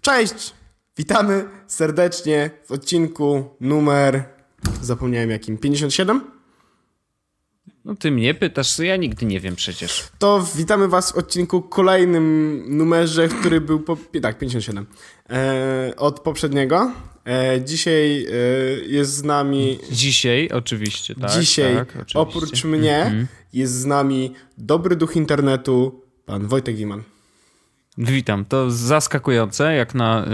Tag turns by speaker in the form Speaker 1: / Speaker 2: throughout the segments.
Speaker 1: Cześć! Witamy serdecznie w odcinku numer. Zapomniałem jakim? 57?
Speaker 2: No ty mnie pytasz, ja nigdy nie wiem przecież.
Speaker 1: To witamy was w odcinku kolejnym numerze, który był po... tak, 57. E, od poprzedniego. E, dzisiaj e, jest z nami.
Speaker 2: Dzisiaj, oczywiście, tak.
Speaker 1: Dzisiaj,
Speaker 2: tak, oczywiście.
Speaker 1: oprócz mnie,
Speaker 2: Mhm.
Speaker 1: jest z nami dobry duch internetu, pan Wojtek Wiman.
Speaker 2: Witam. To zaskakujące, jak na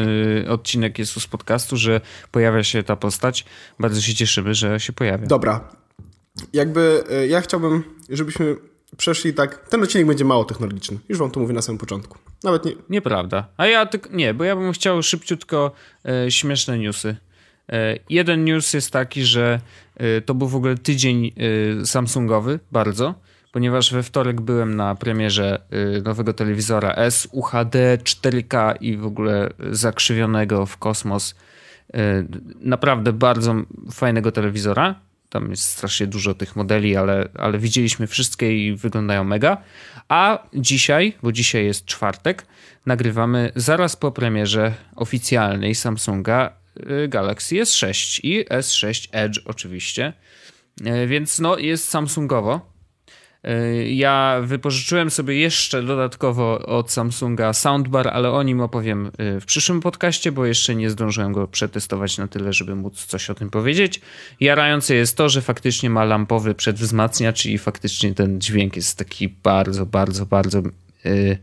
Speaker 2: y, odcinek jest z podcastu, że pojawia się ta postać. Bardzo się cieszymy, że się pojawia.
Speaker 1: Dobra. Jakby e, ja chciałbym, żebyśmy przeszli tak. Ten odcinek będzie mało technologiczny. Już wam to mówię na samym początku. Nawet nie.
Speaker 2: Nieprawda. A ja tylko. Nie, bo ja bym chciał szybciutko e, śmieszne newsy. E, jeden news jest taki, że e, to był w ogóle tydzień e, Samsungowy, bardzo, ponieważ we wtorek byłem na premierze e, nowego telewizora S UHD 4K i w ogóle zakrzywionego w kosmos. E, naprawdę bardzo fajnego telewizora. Tam jest strasznie dużo tych modeli, ale, ale widzieliśmy wszystkie i wyglądają mega. A dzisiaj, bo dzisiaj jest czwartek, nagrywamy zaraz po premierze oficjalnej Samsunga y, Galaxy S6 i S6 Edge oczywiście. Y, Więc no jest Samsungowo. Y, Ja wypożyczyłem sobie jeszcze dodatkowo od Samsunga soundbar, ale o nim opowiem y, w przyszłym podcaście, bo jeszcze nie zdążyłem go przetestować na tyle, żeby móc coś o tym powiedzieć. Jarające jest to, że faktycznie ma lampowy przedwzmacniacz i faktycznie ten dźwięk jest taki bardzo, bardzo, bardzo y,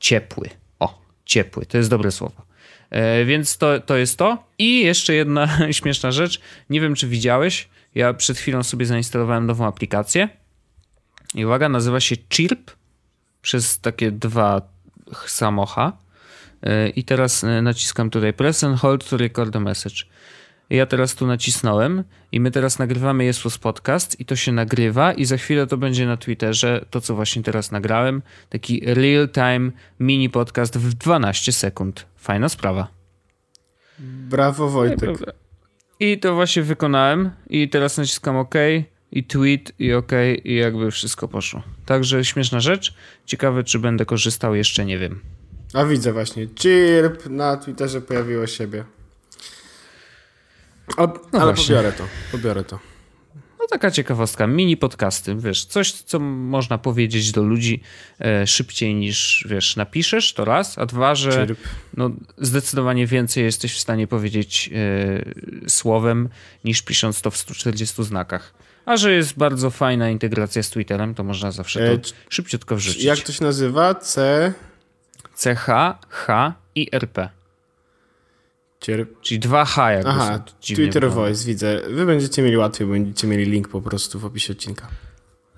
Speaker 2: ciepły. O, ciepły, to jest dobre słowo. E, Więc to, to jest to. I jeszcze jedna śmieszna rzecz. Nie wiem, czy widziałeś. Ja przed chwilą sobie zainstalowałem nową aplikację. I uwaga, nazywa się Chirp przez takie dwa samocha. Yy, I teraz yy, naciskam tutaj press and hold to record a message. Ja teraz tu nacisnąłem i my teraz nagrywamy Jesus Podcast i to się nagrywa i za chwilę to będzie na Twitterze, to co właśnie teraz nagrałem, taki real time mini podcast w 12 sekund. Fajna sprawa.
Speaker 1: Brawo, Wojtek.
Speaker 2: I to właśnie wykonałem i teraz naciskam OK i tweet i OK i jakby wszystko poszło. Także śmieszna rzecz. Ciekawe, czy będę korzystał, jeszcze nie wiem.
Speaker 1: A widzę właśnie. Chirp na Twitterze pojawiło siebie. O, ale
Speaker 2: właśnie.
Speaker 1: pobiorę to. Pobiorę to.
Speaker 2: No taka ciekawostka, mini podcasty, wiesz, coś, co można powiedzieć do ludzi e, szybciej niż, wiesz, napiszesz, to raz, a dwa, że
Speaker 1: Chirp.
Speaker 2: no, zdecydowanie więcej jesteś w stanie powiedzieć e, słowem, niż pisząc to w 140 znakach. A że jest bardzo fajna integracja z Twitterem, to można zawsze
Speaker 1: E,
Speaker 2: to szybciutko wrzucić.
Speaker 1: Jak to się nazywa? C.
Speaker 2: CH, H i RP.
Speaker 1: Chirp.
Speaker 2: Czyli dwa H jakby
Speaker 1: Aha, Twitter
Speaker 2: wygląda.
Speaker 1: Voice, widzę. Wy będziecie mieli łatwiej, bo będziecie mieli link po prostu w opisie odcinka.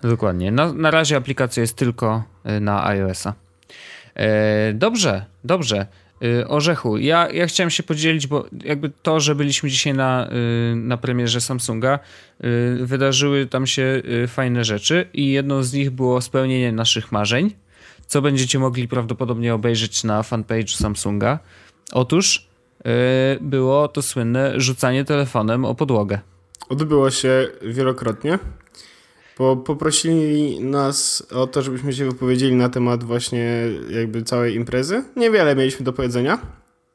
Speaker 2: Dokładnie. Na, na razie aplikacja jest tylko y, na iOS-a. E, dobrze, dobrze. E, Orzechu, ja, ja chciałem się podzielić, bo jakby to, że byliśmy dzisiaj na, y, na premierze Samsunga, y, wydarzyły tam się y, fajne rzeczy i jedną z nich było spełnienie naszych marzeń, co będziecie mogli prawdopodobnie obejrzeć na fanpage'u Samsunga. Otóż y, było to słynne rzucanie telefonem o podłogę.
Speaker 1: Odbyło się wielokrotnie, bo poprosili nas o to, żebyśmy się wypowiedzieli na temat właśnie jakby całej imprezy. Niewiele mieliśmy do powiedzenia,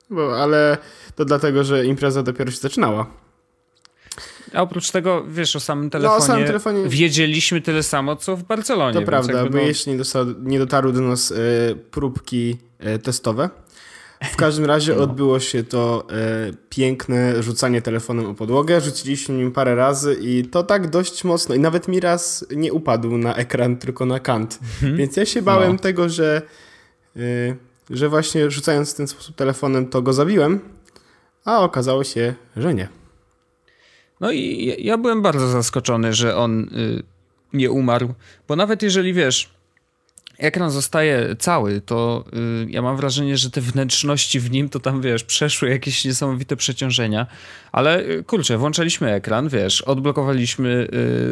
Speaker 1: bo, ale to dlatego, że impreza dopiero się zaczynała.
Speaker 2: A oprócz tego, wiesz, o samym telefonie,
Speaker 1: No, o samym telefonie-
Speaker 2: wiedzieliśmy tyle samo, co w Barcelonie.
Speaker 1: To prawda, bo
Speaker 2: no,
Speaker 1: jeszcze nie, dotarły do nas e, próbki e, testowe. W każdym razie
Speaker 2: No.
Speaker 1: odbyło się to e, piękne rzucanie telefonem o podłogę. Rzuciliśmy nim parę razy i to tak dość mocno. I nawet mi raz nie upadł na ekran, tylko na kant. Więc ja się bałem
Speaker 2: No.
Speaker 1: tego, że, e, że właśnie rzucając w ten sposób telefonem to go zabiłem. A okazało się, że nie.
Speaker 2: no i ja- ja byłem bardzo zaskoczony, że on y, nie umarł, bo nawet jeżeli wiesz, ekran zostaje cały, to y, ja mam wrażenie, że te wnętrzności w nim to tam wiesz, przeszły jakieś niesamowite przeciążenia, ale y, kurczę, włączaliśmy ekran, wiesz, odblokowaliśmy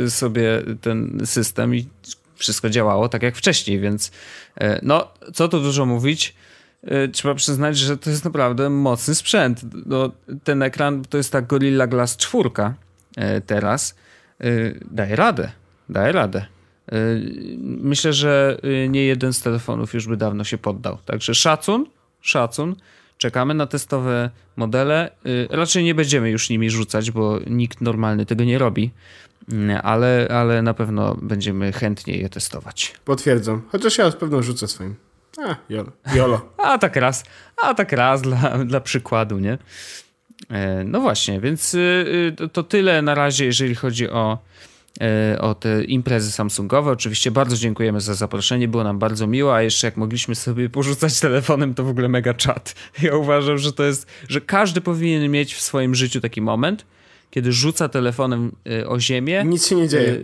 Speaker 2: y, sobie ten system i wszystko działało tak jak wcześniej, więc y, no, co tu dużo mówić. y, Trzeba przyznać, że to jest naprawdę mocny sprzęt. No, ten ekran to jest ta Gorilla Glass 4 y, teraz. Daje radę, daje radę. Y, Myślę, że y, nie jeden z telefonów już by dawno się poddał. Także szacun, szacun. Czekamy na testowe modele. Y, raczej nie będziemy już nimi rzucać, bo nikt normalny tego nie robi, Mm, ale, ale na pewno będziemy chętnie je testować.
Speaker 1: Potwierdzam. Chociaż ja z pewno rzucę swoim. A, jolo. jolo.
Speaker 2: A tak raz, a tak raz dla, dla przykładu, nie? E, No właśnie, więc to tyle na razie, jeżeli chodzi o, e, o te imprezy Samsungowe. Oczywiście bardzo dziękujemy za zaproszenie, było nam bardzo miło, a jeszcze jak mogliśmy sobie porzucać telefonem, to w ogóle mega czat. Ja uważam, że to jest, że każdy powinien mieć w swoim życiu taki moment, kiedy rzuca telefonem e, o ziemię.
Speaker 1: Nic się nie dzieje.
Speaker 2: e,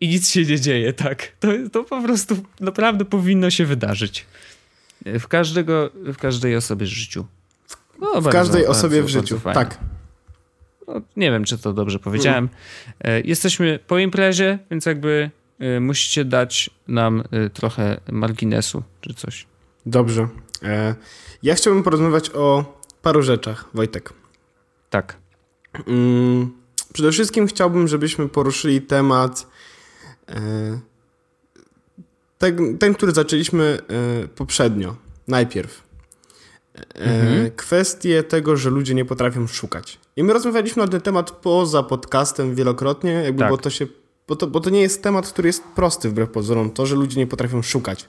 Speaker 2: I nic się nie dzieje, tak. To, to po prostu naprawdę powinno się wydarzyć. W, każdego, w każdej osobie w życiu. No,
Speaker 1: W każdej osobie w życiu. Tak.
Speaker 2: No, nie wiem, czy to dobrze powiedziałem. E, Jesteśmy po imprezie, więc jakby e, musicie dać nam e, trochę marginesu czy coś.
Speaker 1: Dobrze. Ja chciałbym porozmawiać o paru rzeczach, Wojtek.
Speaker 2: Tak.
Speaker 1: Mm, przede wszystkim chciałbym, żebyśmy poruszyli temat ten, ten, który zaczęliśmy poprzednio, najpierw. E,
Speaker 2: Mhm.
Speaker 1: Kwestię tego, że ludzie nie potrafią szukać. I my rozmawialiśmy na ten temat poza podcastem wielokrotnie, jakby,
Speaker 2: Tak.
Speaker 1: bo, to się, bo, to, bo to nie jest temat, który jest prosty wbrew pozorom. To, że ludzie nie potrafią szukać.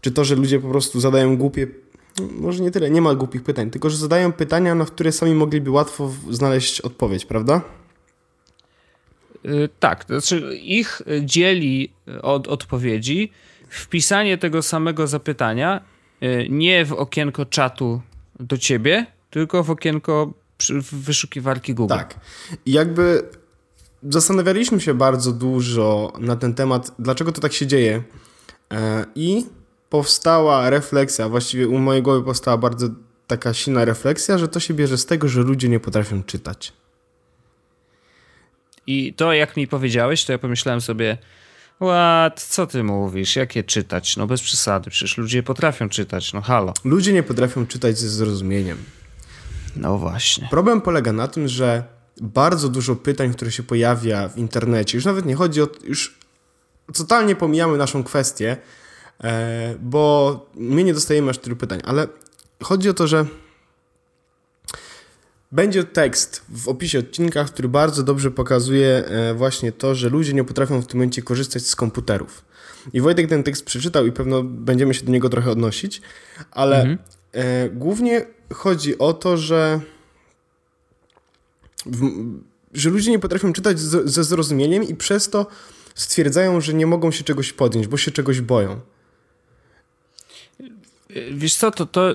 Speaker 1: Czy to, że ludzie po prostu zadają głupie może nie tyle, nie ma głupich pytań, tylko że zadają pytania, na które sami mogliby łatwo znaleźć odpowiedź, prawda?
Speaker 2: Y, Tak, to znaczy ich y, dzieli y, od odpowiedzi wpisanie tego samego zapytania nie w okienko czatu do ciebie, tylko w okienko wyszukiwarki Google.
Speaker 1: Tak. I jakby zastanawialiśmy się bardzo dużo na ten temat, dlaczego to tak się dzieje. E, I powstała refleksja, właściwie u mojej głowy powstała bardzo taka silna refleksja, że to się bierze z tego, że ludzie nie potrafią czytać.
Speaker 2: I to jak mi powiedziałeś, to ja pomyślałem sobie What, co ty mówisz? Jakie czytać? No bez przesady, przecież ludzie potrafią czytać, no halo.
Speaker 1: Ludzie nie potrafią czytać ze zrozumieniem.
Speaker 2: No właśnie.
Speaker 1: Problem polega na tym, że bardzo dużo pytań, które się pojawia w internecie, już nawet nie chodzi o. Już totalnie pomijamy naszą kwestię, e, bo my nie dostajemy aż tylu pytań, ale chodzi o to, że będzie tekst w opisie odcinka, który bardzo dobrze pokazuje e, właśnie to, że ludzie nie potrafią w tym momencie korzystać z komputerów. I Wojtek ten tekst przeczytał i pewno będziemy się do niego trochę odnosić, ale
Speaker 2: Mhm.
Speaker 1: e, głównie chodzi o to, że że ludzie nie potrafią czytać ze zrozumieniem i przez to stwierdzają, że nie mogą się czegoś podjąć, bo się czegoś boją.
Speaker 2: Wiesz co, to, to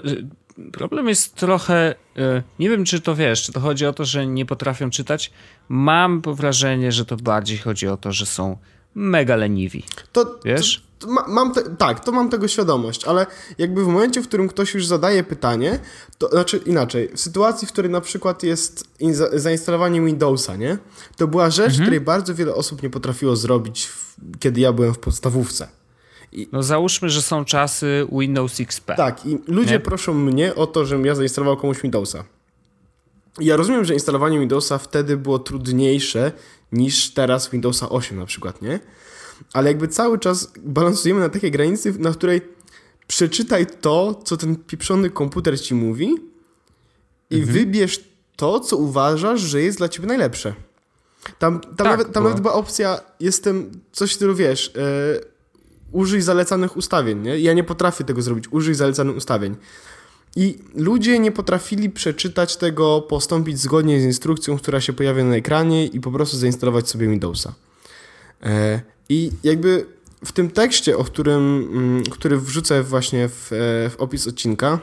Speaker 2: problem jest trochę, y, nie wiem czy to wiesz, czy to chodzi o to, że nie potrafią czytać. Mam wrażenie, że to bardziej chodzi o to, że są mega leniwi.
Speaker 1: To,
Speaker 2: Wiesz?
Speaker 1: To, to ma, mam te, tak, to mam tego świadomość, ale jakby w momencie, w którym ktoś już zadaje pytanie, to znaczy inaczej, w sytuacji, w której na przykład jest in, za, zainstalowanie Windowsa, nie? To była rzecz, której bardzo wiele osób nie potrafiło zrobić, w, kiedy ja byłem w podstawówce.
Speaker 2: No załóżmy, że są czasy Windows XP.
Speaker 1: Tak, i ludzie
Speaker 2: Nie?
Speaker 1: proszą mnie o to, żebym ja zainstalował komuś Windowsa. I ja rozumiem, że instalowanie Windowsa wtedy było trudniejsze niż teraz Windowsa 8 na przykład, nie? Ale jakby cały czas balansujemy na takiej granicy, na której przeczytaj to, co ten pieprzony komputer ci mówi i wybierz to, co uważasz, że jest dla ciebie najlepsze. Tam, tam,
Speaker 2: Tak,
Speaker 1: nawet, tam
Speaker 2: bo-
Speaker 1: nawet była opcja, jestem, coś stylu, wiesz, e, użyj zalecanych ustawień, nie? Ja nie potrafię tego zrobić, użyj zalecanych ustawień. I ludzie nie potrafili przeczytać tego, postąpić zgodnie z instrukcją, która się pojawia na ekranie i po prostu zainstalować sobie Windowsa. E, I jakby w tym tekście, o którym, mm, który wrzucę właśnie w, e, w opis odcinka,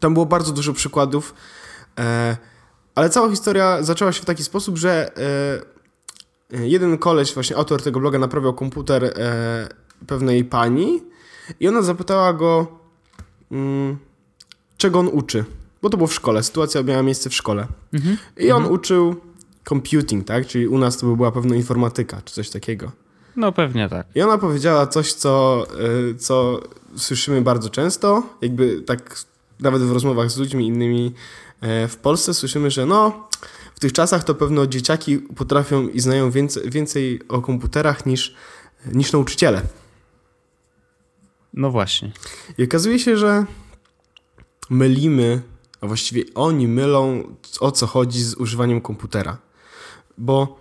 Speaker 1: tam było bardzo dużo przykładów, e, ale cała historia zaczęła się w taki sposób, że jeden koleś, właśnie autor tego bloga, naprawiał komputer e, pewnej pani i ona zapytała go, mm, czego on uczy. Bo to było w szkole, sytuacja miała miejsce w szkole.
Speaker 2: Mhm.
Speaker 1: I on uczył computing, tak? Czyli u nas to by była pewna informatyka, czy coś takiego.
Speaker 2: No pewnie tak.
Speaker 1: I ona powiedziała coś, co, y, co słyszymy bardzo często, jakby tak nawet w rozmowach z ludźmi innymi e, w Polsce słyszymy, że no, w tych czasach to pewno dzieciaki potrafią i znają więcej, więcej o komputerach niż, niż nauczyciele.
Speaker 2: No właśnie.
Speaker 1: I okazuje się, że mylimy, a właściwie oni mylą o co chodzi z używaniem komputera. Bo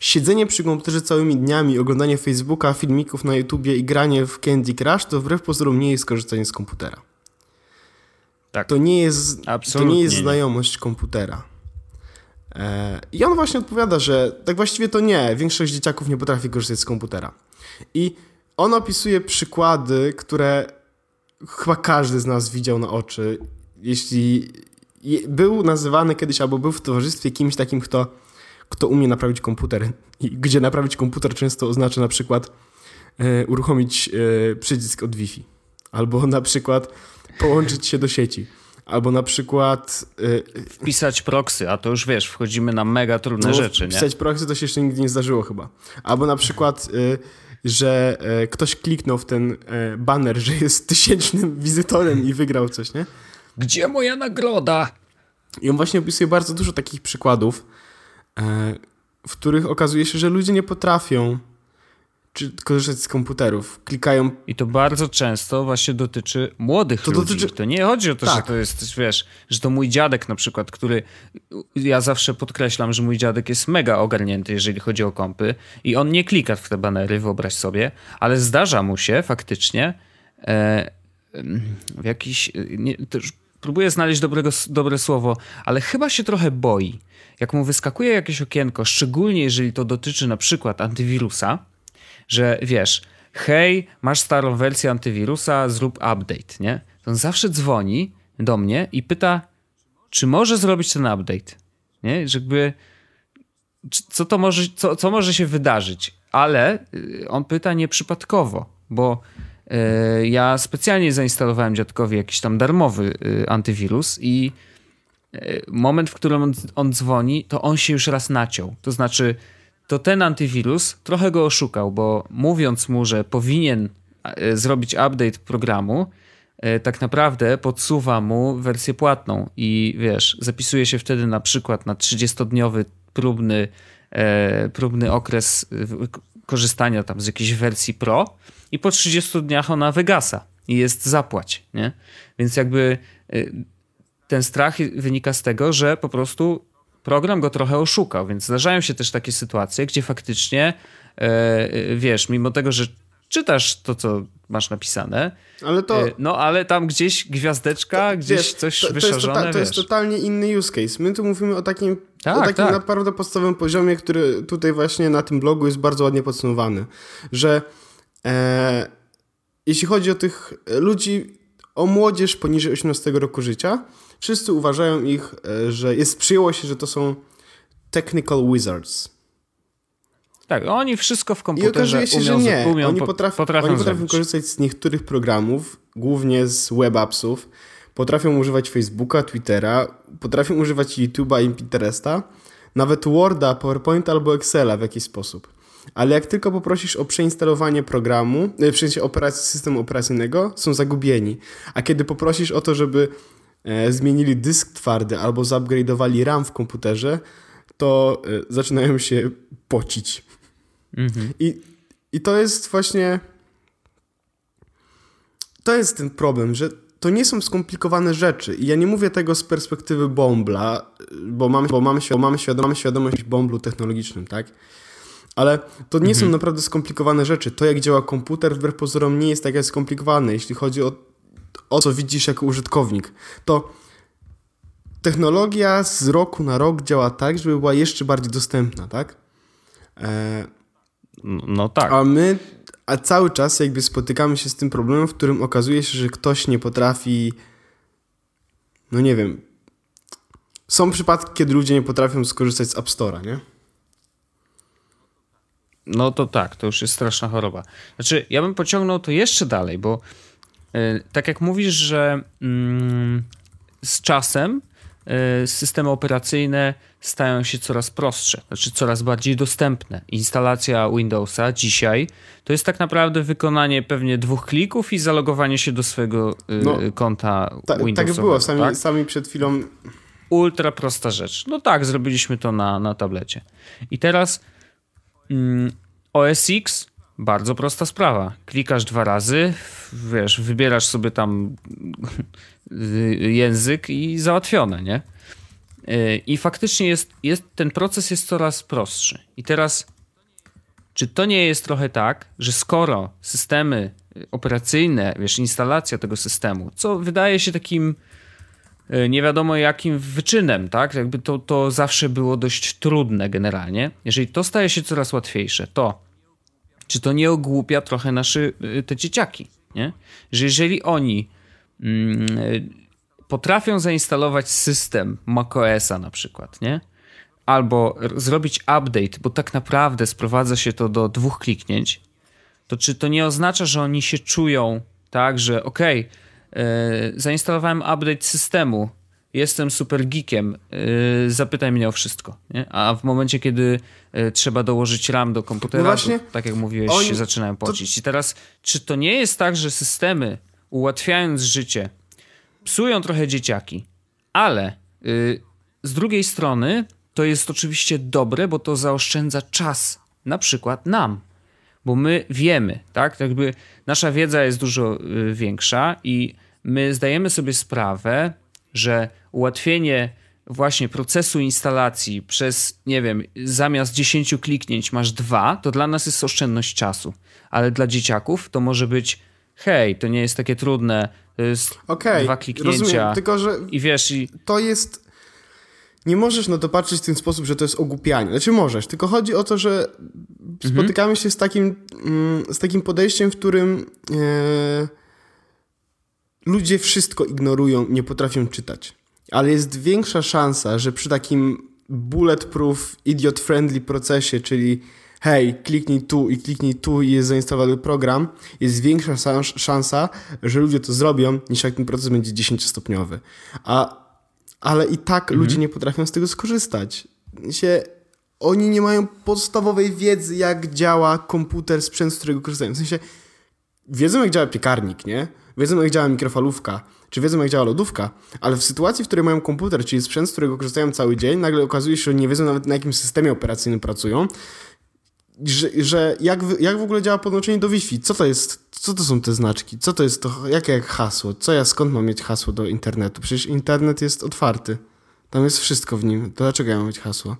Speaker 1: siedzenie przy komputerze całymi dniami, oglądanie Facebooka, filmików na YouTubie i granie w Candy Crush to wbrew pozorom nie jest korzystanie z komputera.
Speaker 2: Tak.
Speaker 1: To nie jest, to nie jest znajomość komputera. E, I on właśnie odpowiada, że tak właściwie to nie. Większość dzieciaków nie potrafi korzystać z komputera. I on opisuje przykłady, które chyba każdy z nas widział na oczy. Jeśli je- był nazywany kiedyś albo był w towarzystwie kimś takim, kto, kto umie naprawić komputer. I gdzie naprawić komputer często oznacza na przykład e, uruchomić e, przycisk od Wi-Fi. Albo na przykład połączyć się do sieci. Albo na przykład e,
Speaker 2: Wpisać proxy, a to już wiesz, wchodzimy na mega trudne
Speaker 1: no,
Speaker 2: rzeczy, nie?
Speaker 1: Pisać proxy to się jeszcze nigdy nie zdarzyło chyba. Albo na przykład, y, że y, ktoś kliknął w ten y, banner, że jest tysięcznym wizytorem i wygrał coś, nie?
Speaker 2: Gdzie moja nagroda?
Speaker 1: I on właśnie opisuje bardzo dużo takich przykładów, y, w których okazuje się, że ludzie nie potrafią czy korzystać z komputerów. Klikają
Speaker 2: I to bardzo często właśnie dotyczy młodych
Speaker 1: To
Speaker 2: ludzi.
Speaker 1: dotyczy-
Speaker 2: To nie chodzi o to, że
Speaker 1: Tak.
Speaker 2: to jest, wiesz, że to mój dziadek na przykład, który ja zawsze podkreślam, że mój dziadek jest mega ogarnięty, jeżeli chodzi o kompy i on nie klika w te banery, wyobraź sobie, ale zdarza mu się faktycznie e, w jakiś, nie, próbuję znaleźć dobrego, dobre słowo, ale chyba się trochę boi. Jak mu wyskakuje jakieś okienko, szczególnie jeżeli to dotyczy na przykład antywirusa, że wiesz, hej, masz starą wersję antywirusa, zrób update, nie? To on zawsze dzwoni do mnie i pyta, czy może zrobić ten update, nie? Że jakby, co to może, co, co może się wydarzyć? Ale y, on pyta nieprzypadkowo, bo y, ja specjalnie zainstalowałem dziadkowi jakiś tam darmowy y, antywirus i moment, w którym on, on dzwoni, to on się już raz naciął. To znaczy, to ten antywirus trochę go oszukał, bo mówiąc mu, że powinien e, zrobić update programu, e, tak naprawdę podsuwa mu wersję płatną i wiesz, zapisuje się wtedy na przykład na 30-dniowy próbny, e, próbny okres korzystania tam z jakiejś wersji Pro i po 30 dniach ona wygasa i jest zapłać, nie? Więc jakby ten strach wynika z tego, że po prostu program go trochę oszukał, więc zdarzają się też takie sytuacje, gdzie faktycznie e, e, wiesz, mimo tego, że czytasz to, co masz napisane,
Speaker 1: Ale to...
Speaker 2: e, no ale tam gdzieś gwiazdeczka, gdzieś
Speaker 1: Wiesz,
Speaker 2: coś
Speaker 1: to, to, jest
Speaker 2: wyszarzone,
Speaker 1: tota- to jest totalnie inny use case. My tu mówimy o takim,
Speaker 2: Tak,
Speaker 1: o takim
Speaker 2: tak.
Speaker 1: naprawdę podstawowym poziomie, który tutaj właśnie na tym blogu jest bardzo ładnie podsumowany. Że e, jeśli chodzi o tych ludzi, o młodzież poniżej 18 roku życia, wszyscy uważają ich, e, że jest, przyjęło się, że to są technical wizards.
Speaker 2: Tak, oni wszystko w
Speaker 1: I
Speaker 2: komputerze
Speaker 1: okazuje się, że
Speaker 2: umią,
Speaker 1: nie.
Speaker 2: umią
Speaker 1: oni
Speaker 2: po-
Speaker 1: potrafią, oni potrafią korzystać z niektórych programów, głównie z web appsów. Potrafią używać Facebooka, Twittera, potrafią używać YouTube'a i Pinteresta, nawet Worda, PowerPointa albo Excela w jakiś sposób. Ale jak tylko poprosisz o przeinstalowanie programu, e, w sensie operacji, systemu operacyjnego, są zagubieni. A kiedy poprosisz o to, żeby zmienili dysk twardy albo zupgrade'owali RAM w komputerze, to e, zaczynają się pocić.
Speaker 2: Mhm.
Speaker 1: I, I to jest właśnie. To jest ten problem, że to nie są skomplikowane rzeczy. I ja nie mówię tego z perspektywy bombla, bo mamy, bo mamy, świad- mamy, świadom, mamy świadomość bomblu technologicznym, tak? Ale to nie są naprawdę skomplikowane rzeczy. To, jak działa komputer, wbrew pozorom, nie jest tak skomplikowane, jeśli chodzi o, o co widzisz jako użytkownik. To technologia z roku na rok działa tak, żeby była jeszcze bardziej dostępna, tak? E,
Speaker 2: No, tak.
Speaker 1: a my, a cały czas jakby spotykamy się z tym problemem, w którym okazuje się, że ktoś nie potrafi, no nie wiem, są przypadki, kiedy ludzie nie potrafią skorzystać z App Store'a, nie?
Speaker 2: No to tak, to już jest straszna choroba. Znaczy, ja bym pociągnął to jeszcze dalej, bo tak jak mówisz, że mm, z czasem e, systemy operacyjne stają się coraz prostsze, znaczy coraz bardziej dostępne. Instalacja Windowsa dzisiaj to jest tak naprawdę wykonanie pewnie dwóch klików i zalogowanie się do swojego e,
Speaker 1: No,
Speaker 2: konta
Speaker 1: Ta,
Speaker 2: Windowsowego.
Speaker 1: tak było, sami,
Speaker 2: tak?
Speaker 1: sami przed chwilą
Speaker 2: ultra prosta rzecz. No tak, zrobiliśmy to na, na tablecie. I teraz mm, OS X, bardzo prosta sprawa. Klikasz dwa razy, wiesz, wybierasz sobie tam język i załatwione, nie? I faktycznie jest, jest, ten proces jest coraz prostszy. I teraz, czy to nie jest trochę tak, że skoro systemy operacyjne, wiesz, instalacja tego systemu, co wydaje się takim e, nie wiadomo jakim wyczynem, tak? Jakby to, to zawsze było dość trudne generalnie. Jeżeli to staje się coraz łatwiejsze, to czy to nie ogłupia trochę nasze e, te dzieciaki, nie? Że jeżeli oni mm, potrafią zainstalować system macOSa na przykład, nie? Albo zrobić update, bo tak naprawdę sprowadza się to do dwóch kliknięć, to czy to nie oznacza, że oni się czują tak, że okej, okay, zainstalowałem update systemu, jestem super geekiem, yy, zapytaj mnie o wszystko. Nie? A w momencie, kiedy yy, trzeba dołożyć RAM do komputera, no właśnie, to, tak jak mówiłeś, oni, zaczynają pocić. To... I teraz, czy to nie jest tak, że systemy, ułatwiając życie, psują trochę dzieciaki, ale yy, z drugiej strony to jest oczywiście dobre, bo to zaoszczędza czas, na przykład nam, bo my wiemy, tak? Jakby nasza wiedza jest dużo y, większa i my zdajemy sobie sprawę, że ułatwienie właśnie procesu instalacji przez, nie wiem, zamiast 10 kliknięć masz dwa, to dla nas jest oszczędność czasu. Ale dla dzieciaków to może być, hej, to nie jest takie trudne, to jest okay, dwa kliknięcia. Rozumiem,
Speaker 1: tylko że
Speaker 2: i wiesz, i...
Speaker 1: to jest nie możesz na to patrzeć w ten sposób, że to jest ogłupianie. Znaczy możesz, tylko chodzi o to, że mhm. spotykamy się z takim, mm, z takim podejściem, w którym e, ludzie wszystko ignorują, nie potrafią czytać. Ale jest większa szansa, że przy takim bulletproof, idiot-friendly procesie, czyli hej, kliknij tu i kliknij tu i jest zainstalowany program, jest większa szansa, że ludzie to zrobią, niż jak ten proces będzie 10-stopniowy. A ale i tak mhm. ludzie nie potrafią z tego skorzystać. Się, oni nie mają podstawowej wiedzy, jak działa komputer, sprzęt, z którego korzystają. W sensie, wiedzą, jak działa piekarnik, nie? Wiedzą, jak działa mikrofalówka, czy wiedzą, jak działa lodówka, ale w sytuacji, w której mają komputer, czyli sprzęt, z którego korzystają cały dzień, nagle okazuje się, że nie wiedzą nawet, na jakim systemie operacyjnym pracują, że, że jak, jak w ogóle działa podłączenie do Wi-Fi, co to jest, co to są te znaczki, co to jest to, jakie jak hasło, co ja, skąd mam mieć hasło do internetu, przecież internet jest otwarty, tam jest wszystko w nim, to dlaczego ja mam mieć hasło?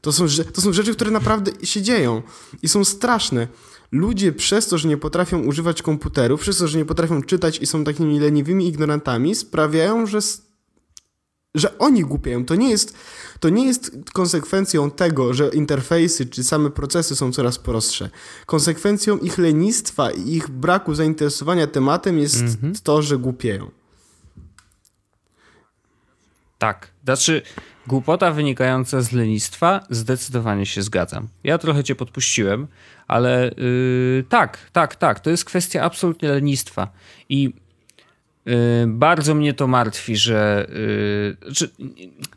Speaker 1: To są, to są rzeczy, które naprawdę się dzieją i są straszne. Ludzie przez to, że nie potrafią używać komputerów, przez to, że nie potrafią czytać i są takimi leniwymi ignorantami, sprawiają, że że oni głupiają. To nie jest, to nie jest konsekwencją tego, że interfejsy czy same procesy są coraz prostsze. Konsekwencją ich lenistwa i ich braku zainteresowania tematem jest mhm. to, że głupieją.
Speaker 2: Tak. Znaczy, głupota wynikająca z lenistwa, zdecydowanie się zgadzam. Ja trochę cię podpuściłem, ale yy, tak, tak, tak. To jest kwestia absolutnie lenistwa. I Y, bardzo mnie to martwi, że yy, czy,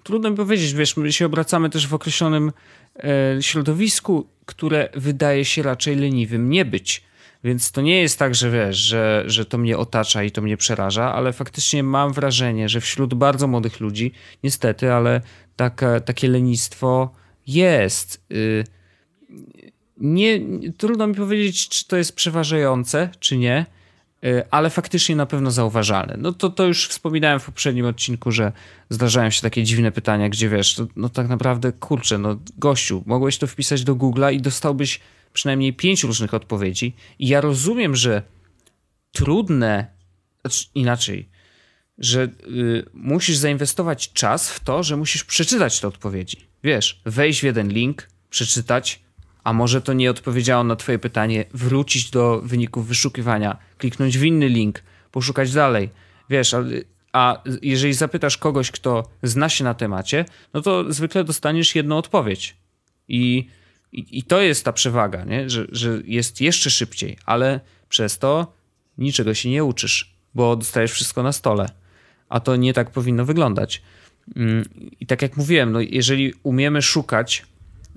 Speaker 2: trudno mi powiedzieć, wiesz, my się obracamy też w określonym yy, środowisku, które wydaje się raczej leniwym nie być. Więc to nie jest tak, że wiesz, że, że to mnie otacza i to mnie przeraża, ale faktycznie mam wrażenie, że wśród bardzo młodych ludzi, niestety, ale takie lenistwo jest. Yy, nie, trudno mi powiedzieć, czy to jest przeważające, czy nie Y, ale faktycznie na pewno zauważalne. No to, to już wspominałem w poprzednim odcinku, że zdarzają się takie dziwne pytania, gdzie wiesz, no tak naprawdę, kurczę, no gościu, mogłeś to wpisać do Google'a i dostałbyś przynajmniej pięć różnych odpowiedzi i ja rozumiem, że trudne, znaczy inaczej, że y, musisz zainwestować czas w to, że musisz przeczytać te odpowiedzi. Wiesz, wejść w jeden link, przeczytać, a może to nie odpowiedziało na Twoje pytanie, wrócić do wyników wyszukiwania, kliknąć w inny link, poszukać dalej. Wiesz, a, a jeżeli zapytasz kogoś, kto zna się na temacie, no to zwykle dostaniesz jedną odpowiedź. I, i, i to jest ta przewaga, nie? Że, że jest jeszcze szybciej, ale przez to niczego się nie uczysz, bo dostajesz wszystko na stole. A to nie tak powinno wyglądać. Mm, I tak jak mówiłem, no jeżeli umiemy szukać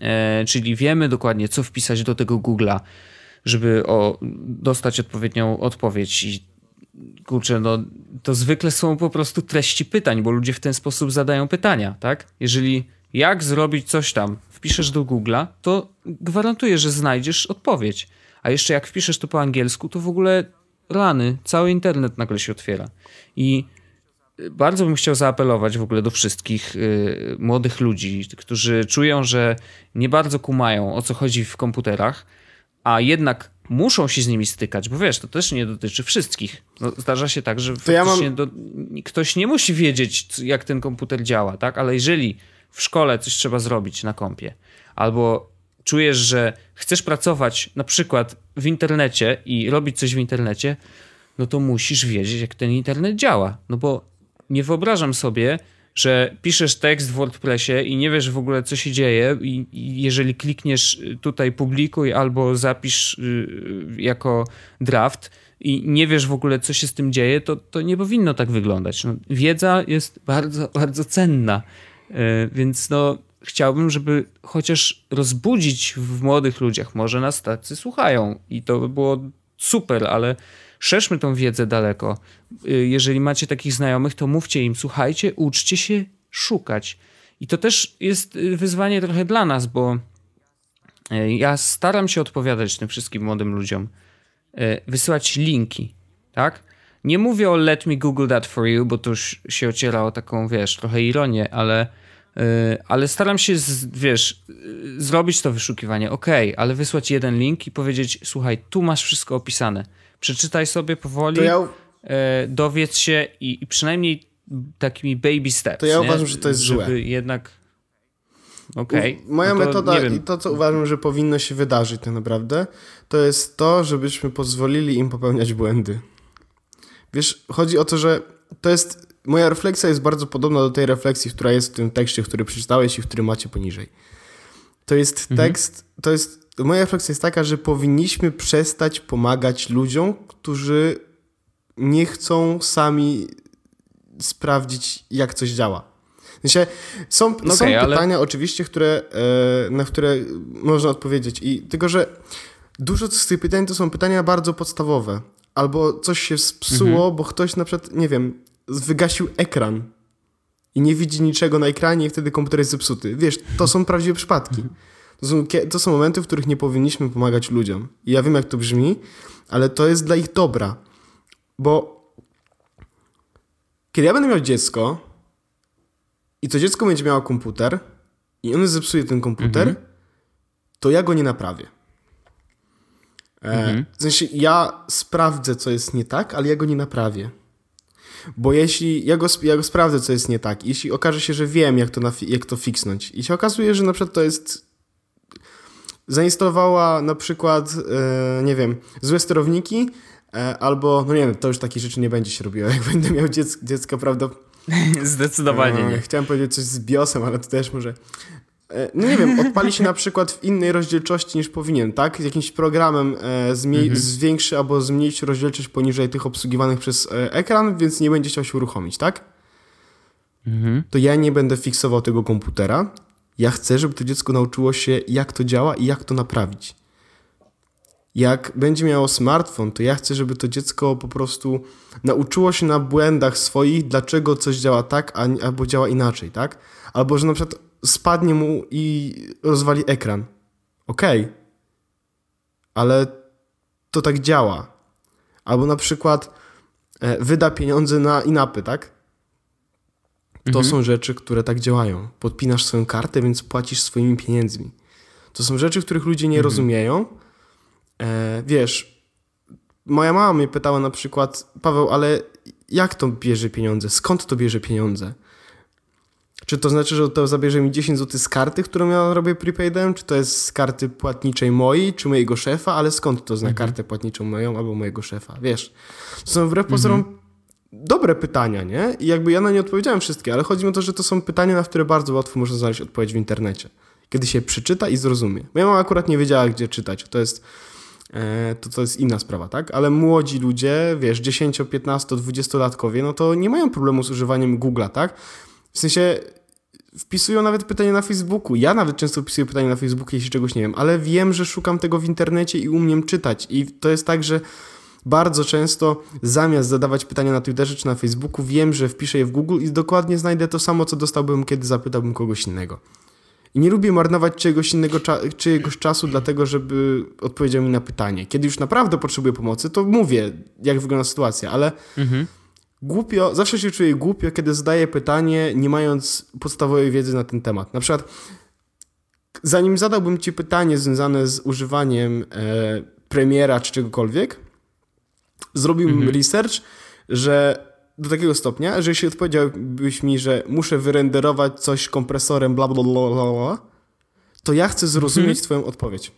Speaker 2: E, czyli wiemy dokładnie, co wpisać do tego Google'a, żeby o, dostać odpowiednią odpowiedź i kurczę, no to zwykle są po prostu treści pytań, bo ludzie w ten sposób zadają pytania, tak? Jeżeli jak zrobić coś tam, wpiszesz do Google'a, to gwarantuję, że znajdziesz odpowiedź. A jeszcze jak wpiszesz to po angielsku, to w ogóle rany, cały internet nagle się otwiera. I bardzo bym chciał zaapelować w ogóle do wszystkich y, młodych ludzi, którzy czują, że nie bardzo kumają o co chodzi w komputerach, a jednak muszą się z nimi stykać, bo wiesz, to też nie dotyczy wszystkich. No, zdarza się tak, że
Speaker 1: ja mam-
Speaker 2: do, ktoś nie musi wiedzieć, jak ten komputer działa, tak? Ale jeżeli w szkole coś trzeba zrobić na kompie, albo czujesz, że chcesz pracować na przykład w internecie i robić coś w internecie, no to musisz wiedzieć, jak ten internet działa. No bo nie wyobrażam sobie, że piszesz tekst w WordPressie i nie wiesz w ogóle, co się dzieje, i, i jeżeli klikniesz tutaj publikuj albo zapisz y, jako draft i nie wiesz w ogóle, co się z tym dzieje, to, to nie powinno tak wyglądać. No, wiedza jest bardzo, bardzo cenna, więc no, chciałbym, żeby chociaż rozbudzić w młodych ludziach, może nas tacy słuchają i to by było super, ale szerzmy tą wiedzę daleko. Y, Jeżeli macie takich znajomych, to mówcie im, słuchajcie, uczcie się szukać. I to też jest y, wyzwanie trochę dla nas, bo ja staram się odpowiadać tym wszystkim młodym ludziom, wysyłać linki, tak? Nie mówię o let me google that for you, bo to już się ociera o taką, wiesz, trochę ironię, ale, y, ale staram się, z, wiesz, y, zrobić to wyszukiwanie, ok, ale wysłać jeden link i powiedzieć, słuchaj, tu masz wszystko opisane. Przeczytaj sobie powoli,
Speaker 1: ja,
Speaker 2: e, dowiedz się i, i przynajmniej takimi baby steps.
Speaker 1: To ja
Speaker 2: nie?
Speaker 1: uważam, że to jest
Speaker 2: żeby
Speaker 1: złe.
Speaker 2: jednak. Okej.
Speaker 1: Moja
Speaker 2: no to
Speaker 1: metoda i to, co uważam, że powinno się wydarzyć tak naprawdę, to jest to, żebyśmy pozwolili im popełniać błędy. Wiesz, chodzi o to, że to jest. Moja refleksja jest bardzo podobna do tej refleksji, która jest w tym tekście, który przeczytałeś i który macie poniżej. To jest
Speaker 2: Mhm.
Speaker 1: tekst, to jest. Moja refleksja jest taka, że powinniśmy przestać pomagać ludziom, którzy nie chcą sami sprawdzić, jak coś działa. Sensie, są,
Speaker 2: No
Speaker 1: są
Speaker 2: ale-
Speaker 1: pytania oczywiście, które, e, na które można odpowiedzieć. I tylko, że dużo z tych pytań to są pytania bardzo podstawowe. Albo coś się spsuło,
Speaker 2: Mhm.
Speaker 1: bo ktoś na przykład, nie wiem, wygasił ekran i nie widzi niczego na ekranie i wtedy komputer jest zepsuty. Wiesz, to są prawdziwe przypadki. To są, to są momenty, w których nie powinniśmy pomagać ludziom. I ja wiem, jak to brzmi, ale to jest dla ich dobra. Bo kiedy ja będę miał dziecko i to dziecko będzie miało komputer i ono zepsuje ten komputer, to ja go nie naprawię. E, W sensie ja sprawdzę, co jest nie tak, ale ja go nie naprawię. Bo jeśli ja go, ja go sprawdzę, co jest nie tak, jeśli okaże się, że wiem, jak to, nafi- jak to fixnąć, i się okazuje, że na przykład to jest. Zainstalowała na przykład, e, nie wiem, złe sterowniki, e, albo, no nie wiem, to już takich rzeczy nie będzie się robiło. Jak będę miał dziecko, dziecko prawda,
Speaker 2: Zdecydowanie
Speaker 1: E,
Speaker 2: nie.
Speaker 1: Chciałem powiedzieć coś z BIOSem, ale to też może. E, No nie wiem, odpali się na przykład w innej rozdzielczości niż powinien, tak? Z jakimś programem e, zmie- zwiększy albo zmniejszy rozdzielczość poniżej tych obsługiwanych przez e, ekran, więc nie będzie chciał się uruchomić, tak?
Speaker 2: Mhm.
Speaker 1: To ja nie będę fiksował tego komputera. Ja chcę, żeby to dziecko nauczyło się, jak to działa i jak to naprawić. Jak będzie miało smartfon, to ja chcę, żeby to dziecko po prostu nauczyło się na błędach swoich, dlaczego coś działa tak, a, albo działa inaczej, tak? Albo że na przykład spadnie mu i rozwali ekran. Okej. Ale to tak działa. Albo na przykład e, wyda pieniądze na inapy, tak? To są rzeczy, które tak działają. Podpinasz swoją kartę, więc płacisz swoimi pieniędzmi. To są rzeczy, których ludzie nie rozumieją. E, wiesz, moja mama mnie pytała na przykład, Paweł, ale jak to bierze pieniądze? Skąd to bierze pieniądze? Czy to znaczy, że to zabierze mi 10 zł z karty, którą ja robię prepaidem? Czy to jest z karty płatniczej mojej, czy mojego szefa? Ale skąd to zna kartę płatniczą moją albo mojego szefa? Wiesz, to są wbrew pozorom dobre pytania, nie? I jakby ja na nie odpowiedziałem wszystkie, ale chodzi mi o to, że to są pytania, na które bardzo łatwo można znaleźć odpowiedź w internecie. Kiedy się przeczyta i zrozumie. Moja mama akurat nie wiedziała, gdzie czytać. To jest, e, to, to jest inna sprawa, tak? Ale młodzi ludzie, wiesz, 10, 15, 20-latkowie, no to nie mają problemu z używaniem Google'a, tak? W sensie wpisują nawet pytania na Facebooku. Ja nawet często wpisuję pytania na Facebooku, jeśli czegoś nie wiem, ale wiem, że szukam tego w internecie i umiem czytać. I to jest tak, że bardzo często zamiast zadawać pytania na Twitterze czy na Facebooku, wiem, że wpiszę je w Google i dokładnie znajdę to samo, co dostałbym, kiedy zapytałbym kogoś innego. I nie lubię marnować czyjegoś innego czyjegoś czasu, dlatego żeby odpowiedział mi na pytanie. Kiedy już naprawdę potrzebuję pomocy, to mówię, jak wygląda sytuacja, ale
Speaker 2: Mhm.
Speaker 1: Głupio, zawsze się czuję głupio, kiedy zadaję pytanie, nie mając podstawowej wiedzy na ten temat. Na przykład, zanim zadałbym ci pytanie związane z używaniem e, premiera czy czegokolwiek, zrobiłbym
Speaker 2: Mhm.
Speaker 1: research, że do takiego stopnia, że jeśli odpowiedziałbyś mi, że muszę wyrenderować coś kompresorem, bla bla bla bla, bla to ja chcę zrozumieć
Speaker 2: Mhm.
Speaker 1: twoją odpowiedź.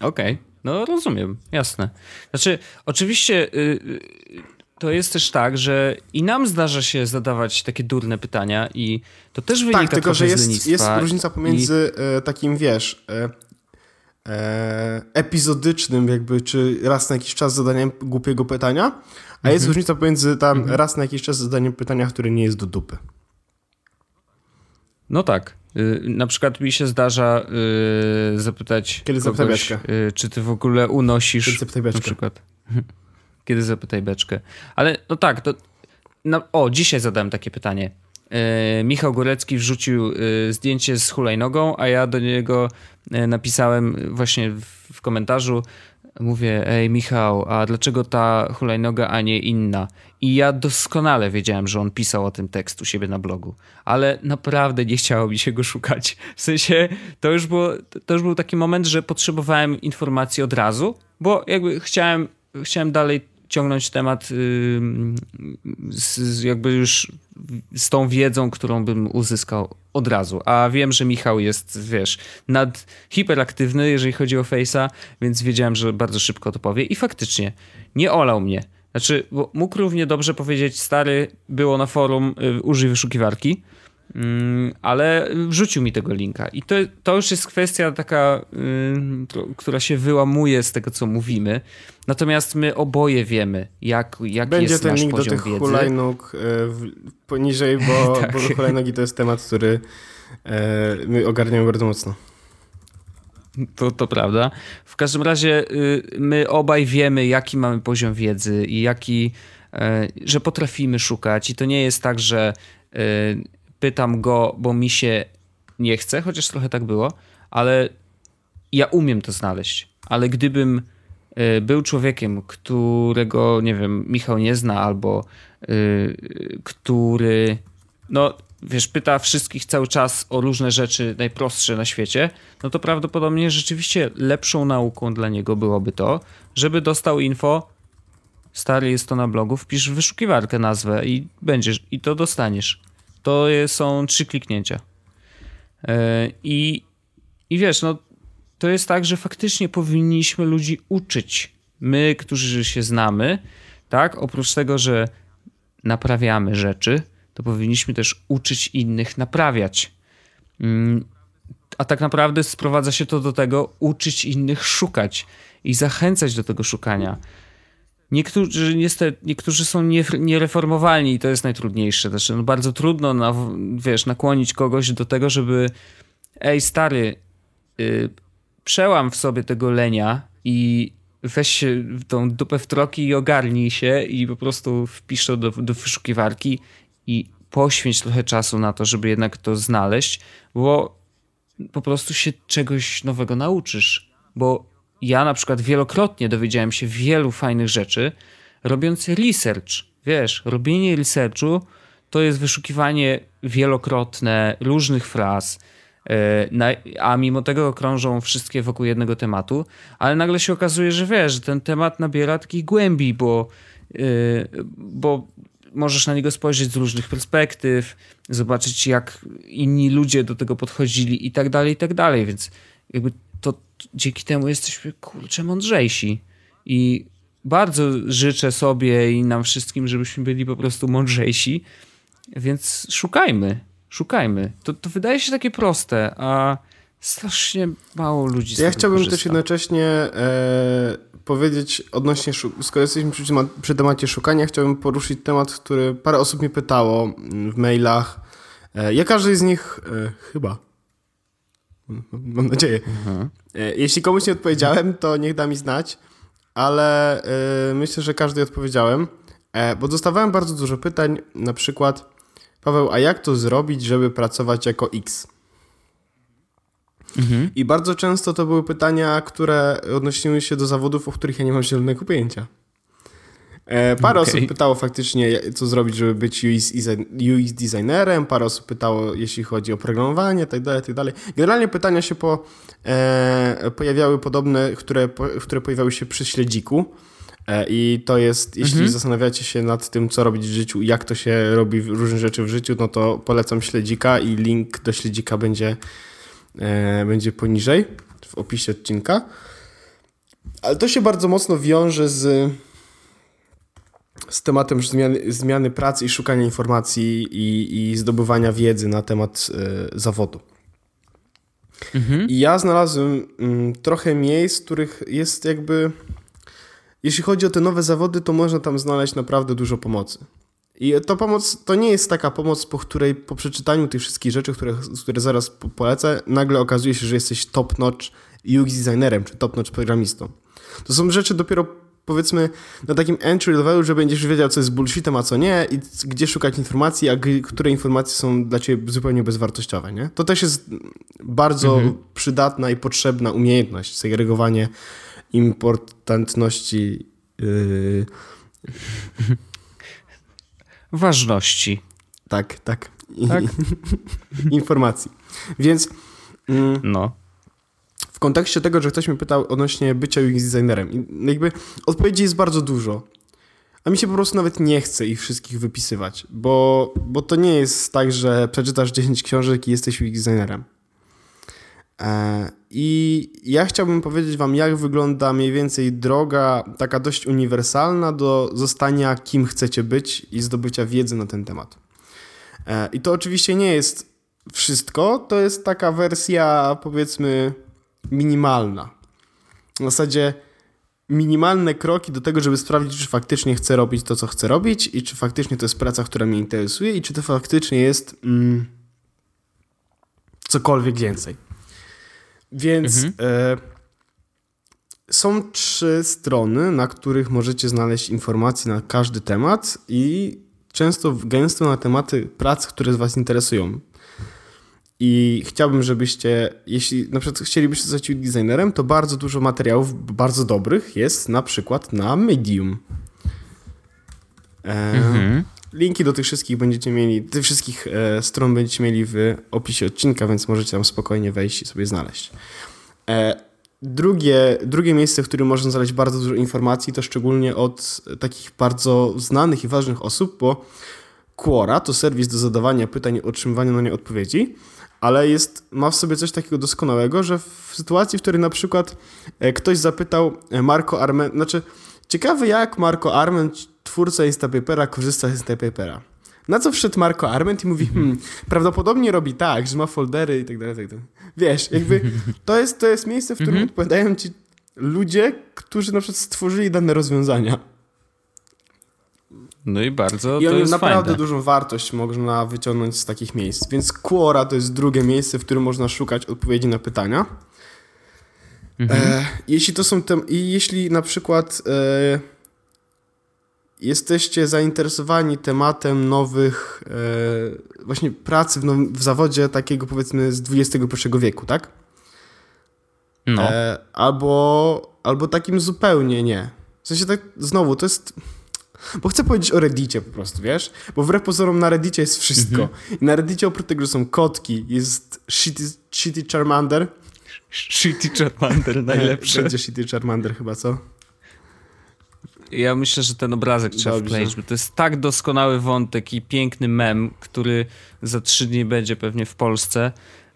Speaker 2: Okej, no rozumiem, jasne. Znaczy, oczywiście y, y, to jest też tak, że i nam zdarza się zadawać takie durne pytania i to też wynika
Speaker 1: Tak, tylko że jest, jest różnica pomiędzy e, takim, wiesz, e, e, epizodycznym jakby, czy raz na jakiś czas zadaniem głupiego pytania, a jest
Speaker 2: Mhm.
Speaker 1: różnica pomiędzy tam raz na jakiś czas zadaniem pytania, które nie jest do dupy.
Speaker 2: No tak. Y, Na przykład mi się zdarza y, zapytać
Speaker 1: Kiedy
Speaker 2: kogoś, y, czy ty w ogóle unosisz
Speaker 1: Kiedy
Speaker 2: na przykład. Kiedy zapytaj beczkę. Ale no tak, to na, o, dzisiaj zadałem takie pytanie. Y, Michał Górecki wrzucił y, zdjęcie z hulajnogą, a ja do niego y, napisałem właśnie w, w komentarzu mówię, ej Michał, a dlaczego ta hulajnoga, a nie inna? I ja doskonale wiedziałem, że on pisał o tym tekst u siebie na blogu, ale naprawdę nie chciało mi się go szukać. W sensie, to już, było, to już był taki moment, że potrzebowałem informacji od razu, bo jakby chciałem, chciałem dalej ciągnąć temat ym, z, jakby już z tą wiedzą, którą bym uzyskał od razu. A wiem, że Michał jest, wiesz, nad hiperaktywny, jeżeli chodzi o Face'a, więc wiedziałem, że bardzo szybko to powie i faktycznie nie olał mnie. Znaczy, mógł równie dobrze powiedzieć, stary, było na forum, y, użyj wyszukiwarki, ale wrzucił mi tego linka. I to, to już jest kwestia taka, tro- która się wyłamuje z tego, co mówimy. Natomiast my oboje wiemy, jak, jak
Speaker 1: Będzie
Speaker 2: jest
Speaker 1: ten
Speaker 2: nasz
Speaker 1: link do
Speaker 2: poziom
Speaker 1: tych
Speaker 2: wiedzy.
Speaker 1: hulajnóg w, poniżej, bo,
Speaker 2: Tak.
Speaker 1: bo hulajnogi to jest temat, który e, my ogarniamy bardzo mocno.
Speaker 2: To, to prawda. W każdym razie y, my obaj wiemy, jaki mamy poziom wiedzy i jaki, że potrafimy szukać. I to nie jest tak, że pytam go, bo mi się nie chce, chociaż trochę tak było, ale ja umiem to znaleźć. Ale gdybym e, był człowiekiem, którego, nie wiem, Michał nie zna, albo y, który, no wiesz, pyta wszystkich cały czas o różne rzeczy najprostsze na świecie, no to prawdopodobnie rzeczywiście lepszą nauką dla niego byłoby to, żeby dostał info, stary jest to na blogu, wpisz w wyszukiwarkę nazwę i będziesz, i to dostaniesz. To są trzy kliknięcia. E, I, I wiesz, no to jest tak, że faktycznie powinniśmy ludzi uczyć. My, którzy się znamy, tak? Oprócz tego, że naprawiamy rzeczy, to powinniśmy też uczyć innych naprawiać. Mm, A tak naprawdę sprowadza się to do tego, uczyć innych szukać i zachęcać do tego szukania. Niektórzy, niestety, niektórzy są nie, niereformowalni i to jest najtrudniejsze. Znaczy, no bardzo trudno na, wiesz, nakłonić kogoś do tego, żeby ej stary, y, przełam w sobie tego lenia i weź tą dupę w troki i ogarnij się i po prostu wpisz to do, do wyszukiwarki i poświęć trochę czasu na to, żeby jednak to znaleźć, bo po prostu się czegoś nowego nauczysz. Bo ja na przykład wielokrotnie dowiedziałem się wielu fajnych rzeczy, robiąc research. Wiesz, robienie researchu to jest wyszukiwanie wielokrotne różnych fraz, e, a mimo tego krążą wszystkie wokół jednego tematu, ale nagle się okazuje, że wiesz, że ten temat nabiera takiej głębi, bo, e, bo możesz na niego spojrzeć z różnych perspektyw, zobaczyć jak inni ludzie do tego podchodzili i tak dalej, i tak dalej, więc jakby dzięki temu jesteśmy kurczę mądrzejsi i bardzo życzę sobie i nam wszystkim, żebyśmy byli po prostu mądrzejsi, więc szukajmy, szukajmy. To, to wydaje się takie proste, a strasznie mało ludzi
Speaker 1: Ja chciałbym
Speaker 2: korzysta.
Speaker 1: też jednocześnie e, powiedzieć odnośnie, skoro jesteśmy przy, przy temacie szukania, chciałbym poruszyć temat, który parę osób mnie pytało w mailach. E, ja każdej z nich e, chyba. Mam nadzieję. E, jeśli komuś nie odpowiedziałem, to niech da mi znać, ale e, myślę, że każdej odpowiedziałem, e, bo dostawałem bardzo dużo pytań, na przykład Paweł, a jak to zrobić, żeby pracować jako X?
Speaker 2: Mhm.
Speaker 1: I bardzo często to były pytania, które odnosiły się do zawodów, o których ja nie mam zielonego pojęcia. E, parę
Speaker 2: Okay.
Speaker 1: osób pytało faktycznie, co zrobić, żeby być UX, UX designerem, parę osób pytało, jeśli chodzi o programowanie, tak dalej, tak dalej. Generalnie pytania się po, e, pojawiały podobne, które, po, które pojawiały się przy śledziku. E, I to jest, jeśli zastanawiacie się nad tym, co robić w życiu, jak to się robi różne rzeczy w życiu, no to polecam śledzika i link do śledzika będzie, e, będzie poniżej w opisie odcinka. Ale to się bardzo mocno wiąże z, z tematem zmiany, zmiany pracy i szukania informacji i, i zdobywania wiedzy na temat e, zawodu.
Speaker 2: Mhm.
Speaker 1: I ja znalazłem mm, trochę miejsc, w których jest jakby. Jeśli chodzi o te nowe zawody, to można tam znaleźć naprawdę dużo pomocy. I to pomoc to nie jest taka pomoc, po której po przeczytaniu tych wszystkich rzeczy, które, które zaraz po- polecę, nagle okazuje się, że jesteś top-notch UX designerem czy top-notch programistą. To są rzeczy dopiero powiedzmy na takim entry levelu, że będziesz wiedział, co jest bullshitem, a co nie i gdzie szukać informacji, a które informacje są dla ciebie zupełnie bezwartościowe, nie? To też jest bardzo przydatna i potrzebna umiejętność, segregowanie importantności yy,
Speaker 2: Ważności.
Speaker 1: tak, tak,
Speaker 2: Tak.
Speaker 1: informacji. Więc mm,
Speaker 2: No.
Speaker 1: W kontekście tego, że ktoś mnie pytał odnośnie bycia UX designerem, i jakby odpowiedzi jest bardzo dużo. A mi się po prostu nawet nie chce ich wszystkich wypisywać, bo, bo to nie jest tak, że przeczytasz 10 książek i jesteś UX designerem. E, I ja chciałbym powiedzieć Wam, jak wygląda mniej więcej droga, taka dość uniwersalna do zostania kim chcecie być i zdobycia wiedzy na ten temat. E, I to oczywiście nie jest wszystko, to jest taka wersja, powiedzmy, minimalna. W zasadzie minimalne kroki do tego, żeby sprawdzić, czy faktycznie chcę robić to, co chcę robić i czy faktycznie to jest praca, która mnie interesuje i czy to faktycznie jest mm, cokolwiek więcej. Więc e, są trzy strony, na których możecie znaleźć informacje na każdy temat i często gęsto na tematy prac, które z Was interesują. I chciałbym, żebyście, jeśli na przykład chcielibyście zostać UX designerem, to bardzo dużo materiałów bardzo dobrych jest na przykład na Medium. E,
Speaker 2: Mhm.
Speaker 1: Linki do tych wszystkich będziecie mieli, tych wszystkich e, stron będziecie mieli w opisie odcinka, więc możecie tam spokojnie wejść i sobie znaleźć. E, drugie, drugie miejsce, w którym można znaleźć bardzo dużo informacji, to szczególnie od takich bardzo znanych i ważnych osób, bo Quora to serwis do zadawania pytań i otrzymywania na nie odpowiedzi, ale jest, ma w sobie coś takiego doskonałego, że w sytuacji, w której na przykład e, ktoś zapytał e, Marco Arment, znaczy ciekawy jak Marco Arment, twórca Instapapera, korzysta z Instapapera. Na co wszedł Marco Arment i mówi, hmm, prawdopodobnie robi tak, że ma foldery i tak dalej, tak dalej. Wiesz, jakby to jest, to jest miejsce, w którym odpowiadają ci ludzie, którzy na przykład stworzyli dane rozwiązania.
Speaker 2: No i bardzo
Speaker 1: I oni
Speaker 2: jest
Speaker 1: naprawdę
Speaker 2: fajne.
Speaker 1: dużą wartość można wyciągnąć z takich miejsc. Więc Quora to jest drugie miejsce, w którym można szukać odpowiedzi na pytania.
Speaker 2: Mhm.
Speaker 1: E, jeśli to są tem- i jeśli na przykład e, jesteście zainteresowani tematem nowych e, właśnie pracy w, nowym, w zawodzie takiego powiedzmy z XXI wieku, tak?
Speaker 2: No.
Speaker 1: E, albo, albo takim zupełnie nie. W sensie tak, znowu, to jest... Bo chcę powiedzieć o Reddicie po prostu, wiesz? Bo wbrew pozorom na Reddicie jest wszystko. I na Reddicie oprócz tego, że są kotki, jest Shitty, shitty Charmander.
Speaker 2: Shitty Charmander najlepszy.
Speaker 1: Będzie Shitty Charmander chyba, co?
Speaker 2: Ja myślę, że ten obrazek trzeba
Speaker 1: Dobrze.
Speaker 2: wkleić, bo to jest tak doskonały wątek i piękny mem, który za trzy dni będzie pewnie w Polsce,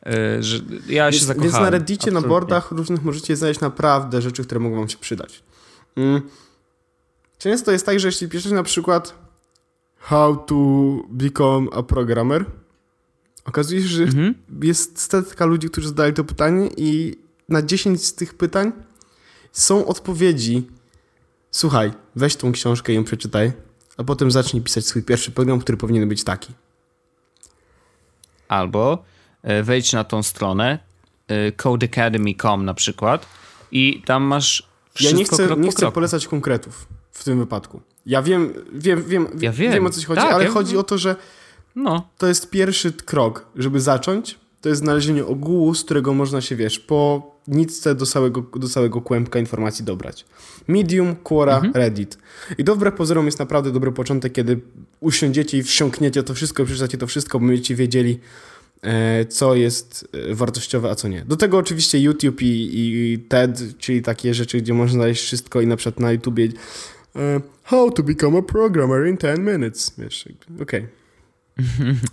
Speaker 2: e, że ja się zakochałem.
Speaker 1: więc na Reddicie, na
Speaker 2: Absolutnie.
Speaker 1: boardach różnych możecie znaleźć naprawdę rzeczy, które mogą wam się przydać. Mm. Często jest tak, że jeśli piszesz na przykład how to become a programmer, okazuje się, że
Speaker 2: Mhm.
Speaker 1: jest setka ludzi, którzy zadali to pytanie i na 10 z tych pytań są odpowiedzi. Słuchaj, weź tą książkę i ją przeczytaj, a potem zacznij pisać swój pierwszy program, który powinien być taki.
Speaker 2: Albo e, wejdź na tą stronę e, codeacademy.com na przykład i tam masz
Speaker 1: Ja
Speaker 2: wszystko
Speaker 1: nie chcę, nie chcę polecać konkretów w tym wypadku. Ja wiem, wiem, wiem,
Speaker 2: Ja wiem.
Speaker 1: wiem o co ci chodzi,
Speaker 2: Tak,
Speaker 1: ale
Speaker 2: ja-
Speaker 1: chodzi o to, że
Speaker 2: No,
Speaker 1: to jest pierwszy krok, żeby zacząć. To jest znalezienie ogółu, z którego można się, wiesz, po nitce do całego, do całego kłębka informacji dobrać. Medium, Quora, mhm. Reddit. I to wbrew pozorom jest naprawdę dobry początek, kiedy usiądziecie i wsiąkniecie to wszystko, przeczytacie to wszystko, będziecie wiedzieli, e, co jest e, wartościowe, a co nie. Do tego oczywiście YouTube i, i TED, czyli takie rzeczy, gdzie można znaleźć wszystko i na przykład na YouTubie How to become a programmer in 10 minutes. Wiesz, okej. Okay.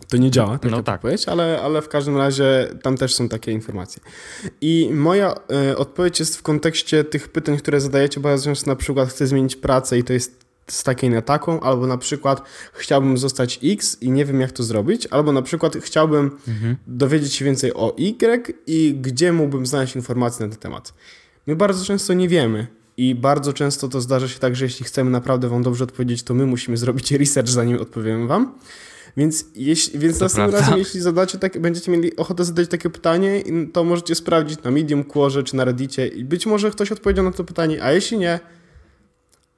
Speaker 1: To nie działa, tak, no tak. powiedzieć, ale, ale w każdym razie tam też są takie informacje. I moja y, odpowiedź jest w kontekście tych pytań, które zadajecie, bazując na przykład chcę zmienić pracę i to jest z takiej na taką, albo na przykład chciałbym zostać X i nie wiem jak to zrobić, albo na przykład chciałbym mhm. dowiedzieć się więcej o Y i gdzie mógłbym znaleźć informacje na ten temat. My bardzo często nie wiemy i bardzo często to zdarza się tak, że jeśli chcemy naprawdę Wam dobrze odpowiedzieć, to my musimy zrobić research zanim odpowiemy Wam. Więc, jeśli, więc następnym razem, jeśli zadacie tak, będziecie mieli ochotę zadać takie pytanie, to możecie sprawdzić na Medium, Quorze czy na Reddicie i być może ktoś odpowiedział na to pytanie, a jeśli nie,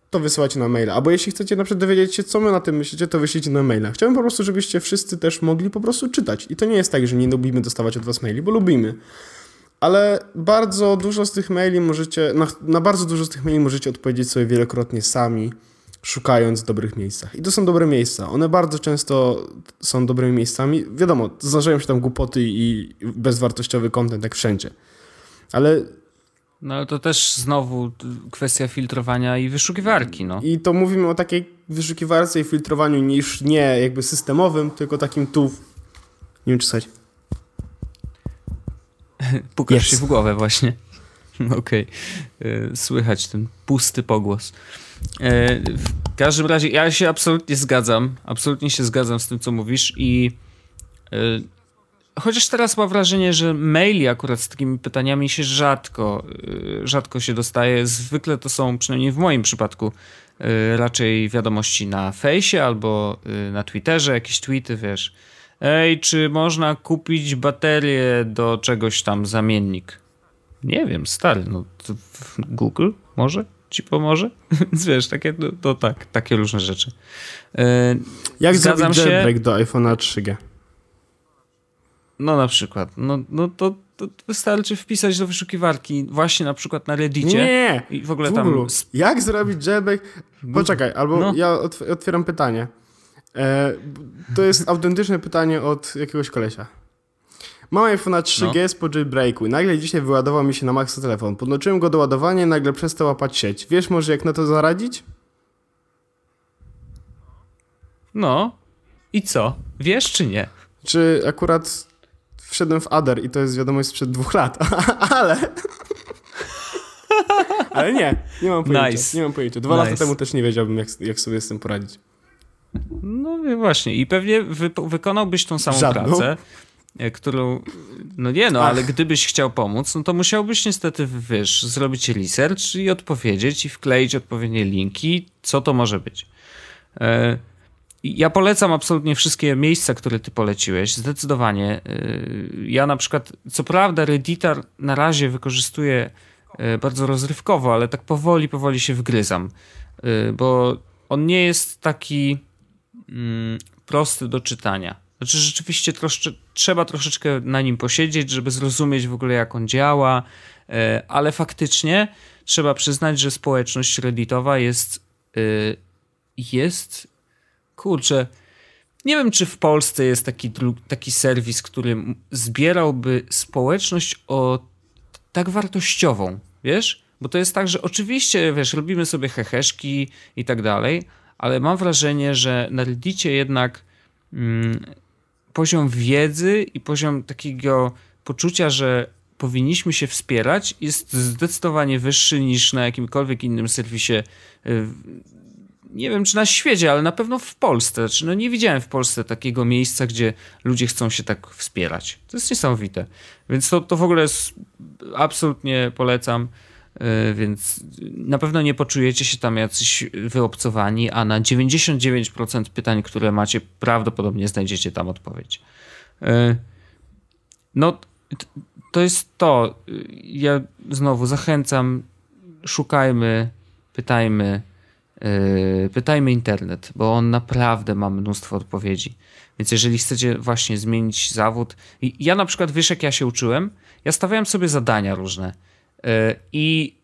Speaker 1: to wysyłajcie na maila. Albo jeśli chcecie na przykład dowiedzieć się, co my na tym myślicie, to wyślijcie na maila. Chciałbym po prostu, żebyście wszyscy też mogli po prostu czytać. I to nie jest tak, że nie lubimy dostawać od was maili, bo lubimy. Ale bardzo dużo z tych maili możecie, na, na bardzo dużo z tych maili możecie odpowiedzieć sobie wielokrotnie sami szukając dobrych miejscach. I to są dobre miejsca. One bardzo często są dobrymi miejscami. Wiadomo, zdarzają się tam głupoty i bezwartościowy kontent, jak wszędzie. Ale
Speaker 2: no ale to też znowu kwestia filtrowania i wyszukiwarki, no.
Speaker 1: I to mówimy o takiej wyszukiwarce i filtrowaniu niż nie jakby systemowym, tylko takim tu... Nie wiem, czy słuchać.
Speaker 2: Pukasz yes. się w głowę właśnie. Okej. Okay. Słychać ten pusty pogłos. E, w każdym razie ja się absolutnie zgadzam. Absolutnie się zgadzam z tym, co mówisz i e, chociaż teraz mam wrażenie, że maili akurat z takimi pytaniami się rzadko, e, rzadko się dostaje. Zwykle to są, przynajmniej w moim przypadku, raczej wiadomości na fejsie albo na Twitterze, jakieś tweety, wiesz. Ej, czy można kupić baterię do czegoś tam, zamiennik? Nie wiem, stary, no Google może? ci pomoże? Więc wiesz, takie, no, to tak, takie różne rzeczy.
Speaker 1: E, Jak Zgadzam zrobić jailbreak się... do iPhone'a 3G?
Speaker 2: No na przykład, no, no to, to, wystarczy wpisać do wyszukiwarki właśnie na przykład na Reddicie.
Speaker 1: Nie, i w ogóle tam... Jak zrobić jailbreak? Poczekaj, albo no. ja otwieram pytanie. E, to jest autentyczne pytanie od jakiegoś kolesia. Mam iPhone 3G no. po jailbreaku i nagle dzisiaj wyładował mi się na maksa telefon. Podłączyłem go do ładowania nagle przestał łapać sieć. Wiesz może jak na to zaradzić?
Speaker 2: No. I co? Wiesz czy nie?
Speaker 1: Czy akurat wszedłem w Adder i to jest wiadomość sprzed dwóch lat, ale... ale nie, nie mam pojęcia. Nice. Nie mam pojęcia. Dwa nice. lata temu też nie wiedziałbym, jak, jak sobie z tym poradzić.
Speaker 2: No właśnie i pewnie wy, wykonałbyś tą samą Żadną. pracę. E, którą, no nie no, Ach. ale gdybyś chciał pomóc, no to musiałbyś niestety, wiesz, zrobić research i odpowiedzieć i wkleić odpowiednie linki, co to może być. E, ja polecam absolutnie wszystkie miejsca, które ty poleciłeś, zdecydowanie. E, ja na przykład, co prawda Redditar na razie wykorzystuję bardzo rozrywkowo, ale tak powoli, powoli się wgryzam, bo on nie jest taki mm, prosty do czytania znaczy rzeczywiście trzeba troszeczkę na nim posiedzieć, żeby zrozumieć w ogóle jak on działa, e, ale faktycznie trzeba przyznać, że społeczność redditowa jest e, jest kurczę nie wiem, czy w Polsce jest taki, taki serwis, który zbierałby społeczność o tak wartościową, wiesz? Bo to jest tak, że oczywiście, wiesz, robimy sobie heheszki i tak dalej, ale mam wrażenie, że na Reddicie jednak mm, poziom wiedzy i poziom takiego poczucia, że powinniśmy się wspierać, jest zdecydowanie wyższy niż na jakimkolwiek innym serwisie. Y, nie wiem, czy na świecie, ale na pewno w Polsce. Znaczy, no nie widziałem w Polsce takiego miejsca, gdzie ludzie chcą się tak wspierać. To jest niesamowite. Więc to, to w ogóle jest, absolutnie polecam. E, więc na pewno nie poczujecie się tam jacyś wyobcowani, a na 99% pytań, które macie, prawdopodobnie znajdziecie tam odpowiedź. E, no, to jest to. Ja znowu zachęcam, szukajmy, pytajmy, e, pytajmy internet, bo on naprawdę ma mnóstwo odpowiedzi. Więc jeżeli chcecie właśnie zmienić zawód, ja na przykład wiesz jak ja się uczyłem, ja stawiałem sobie zadania różne i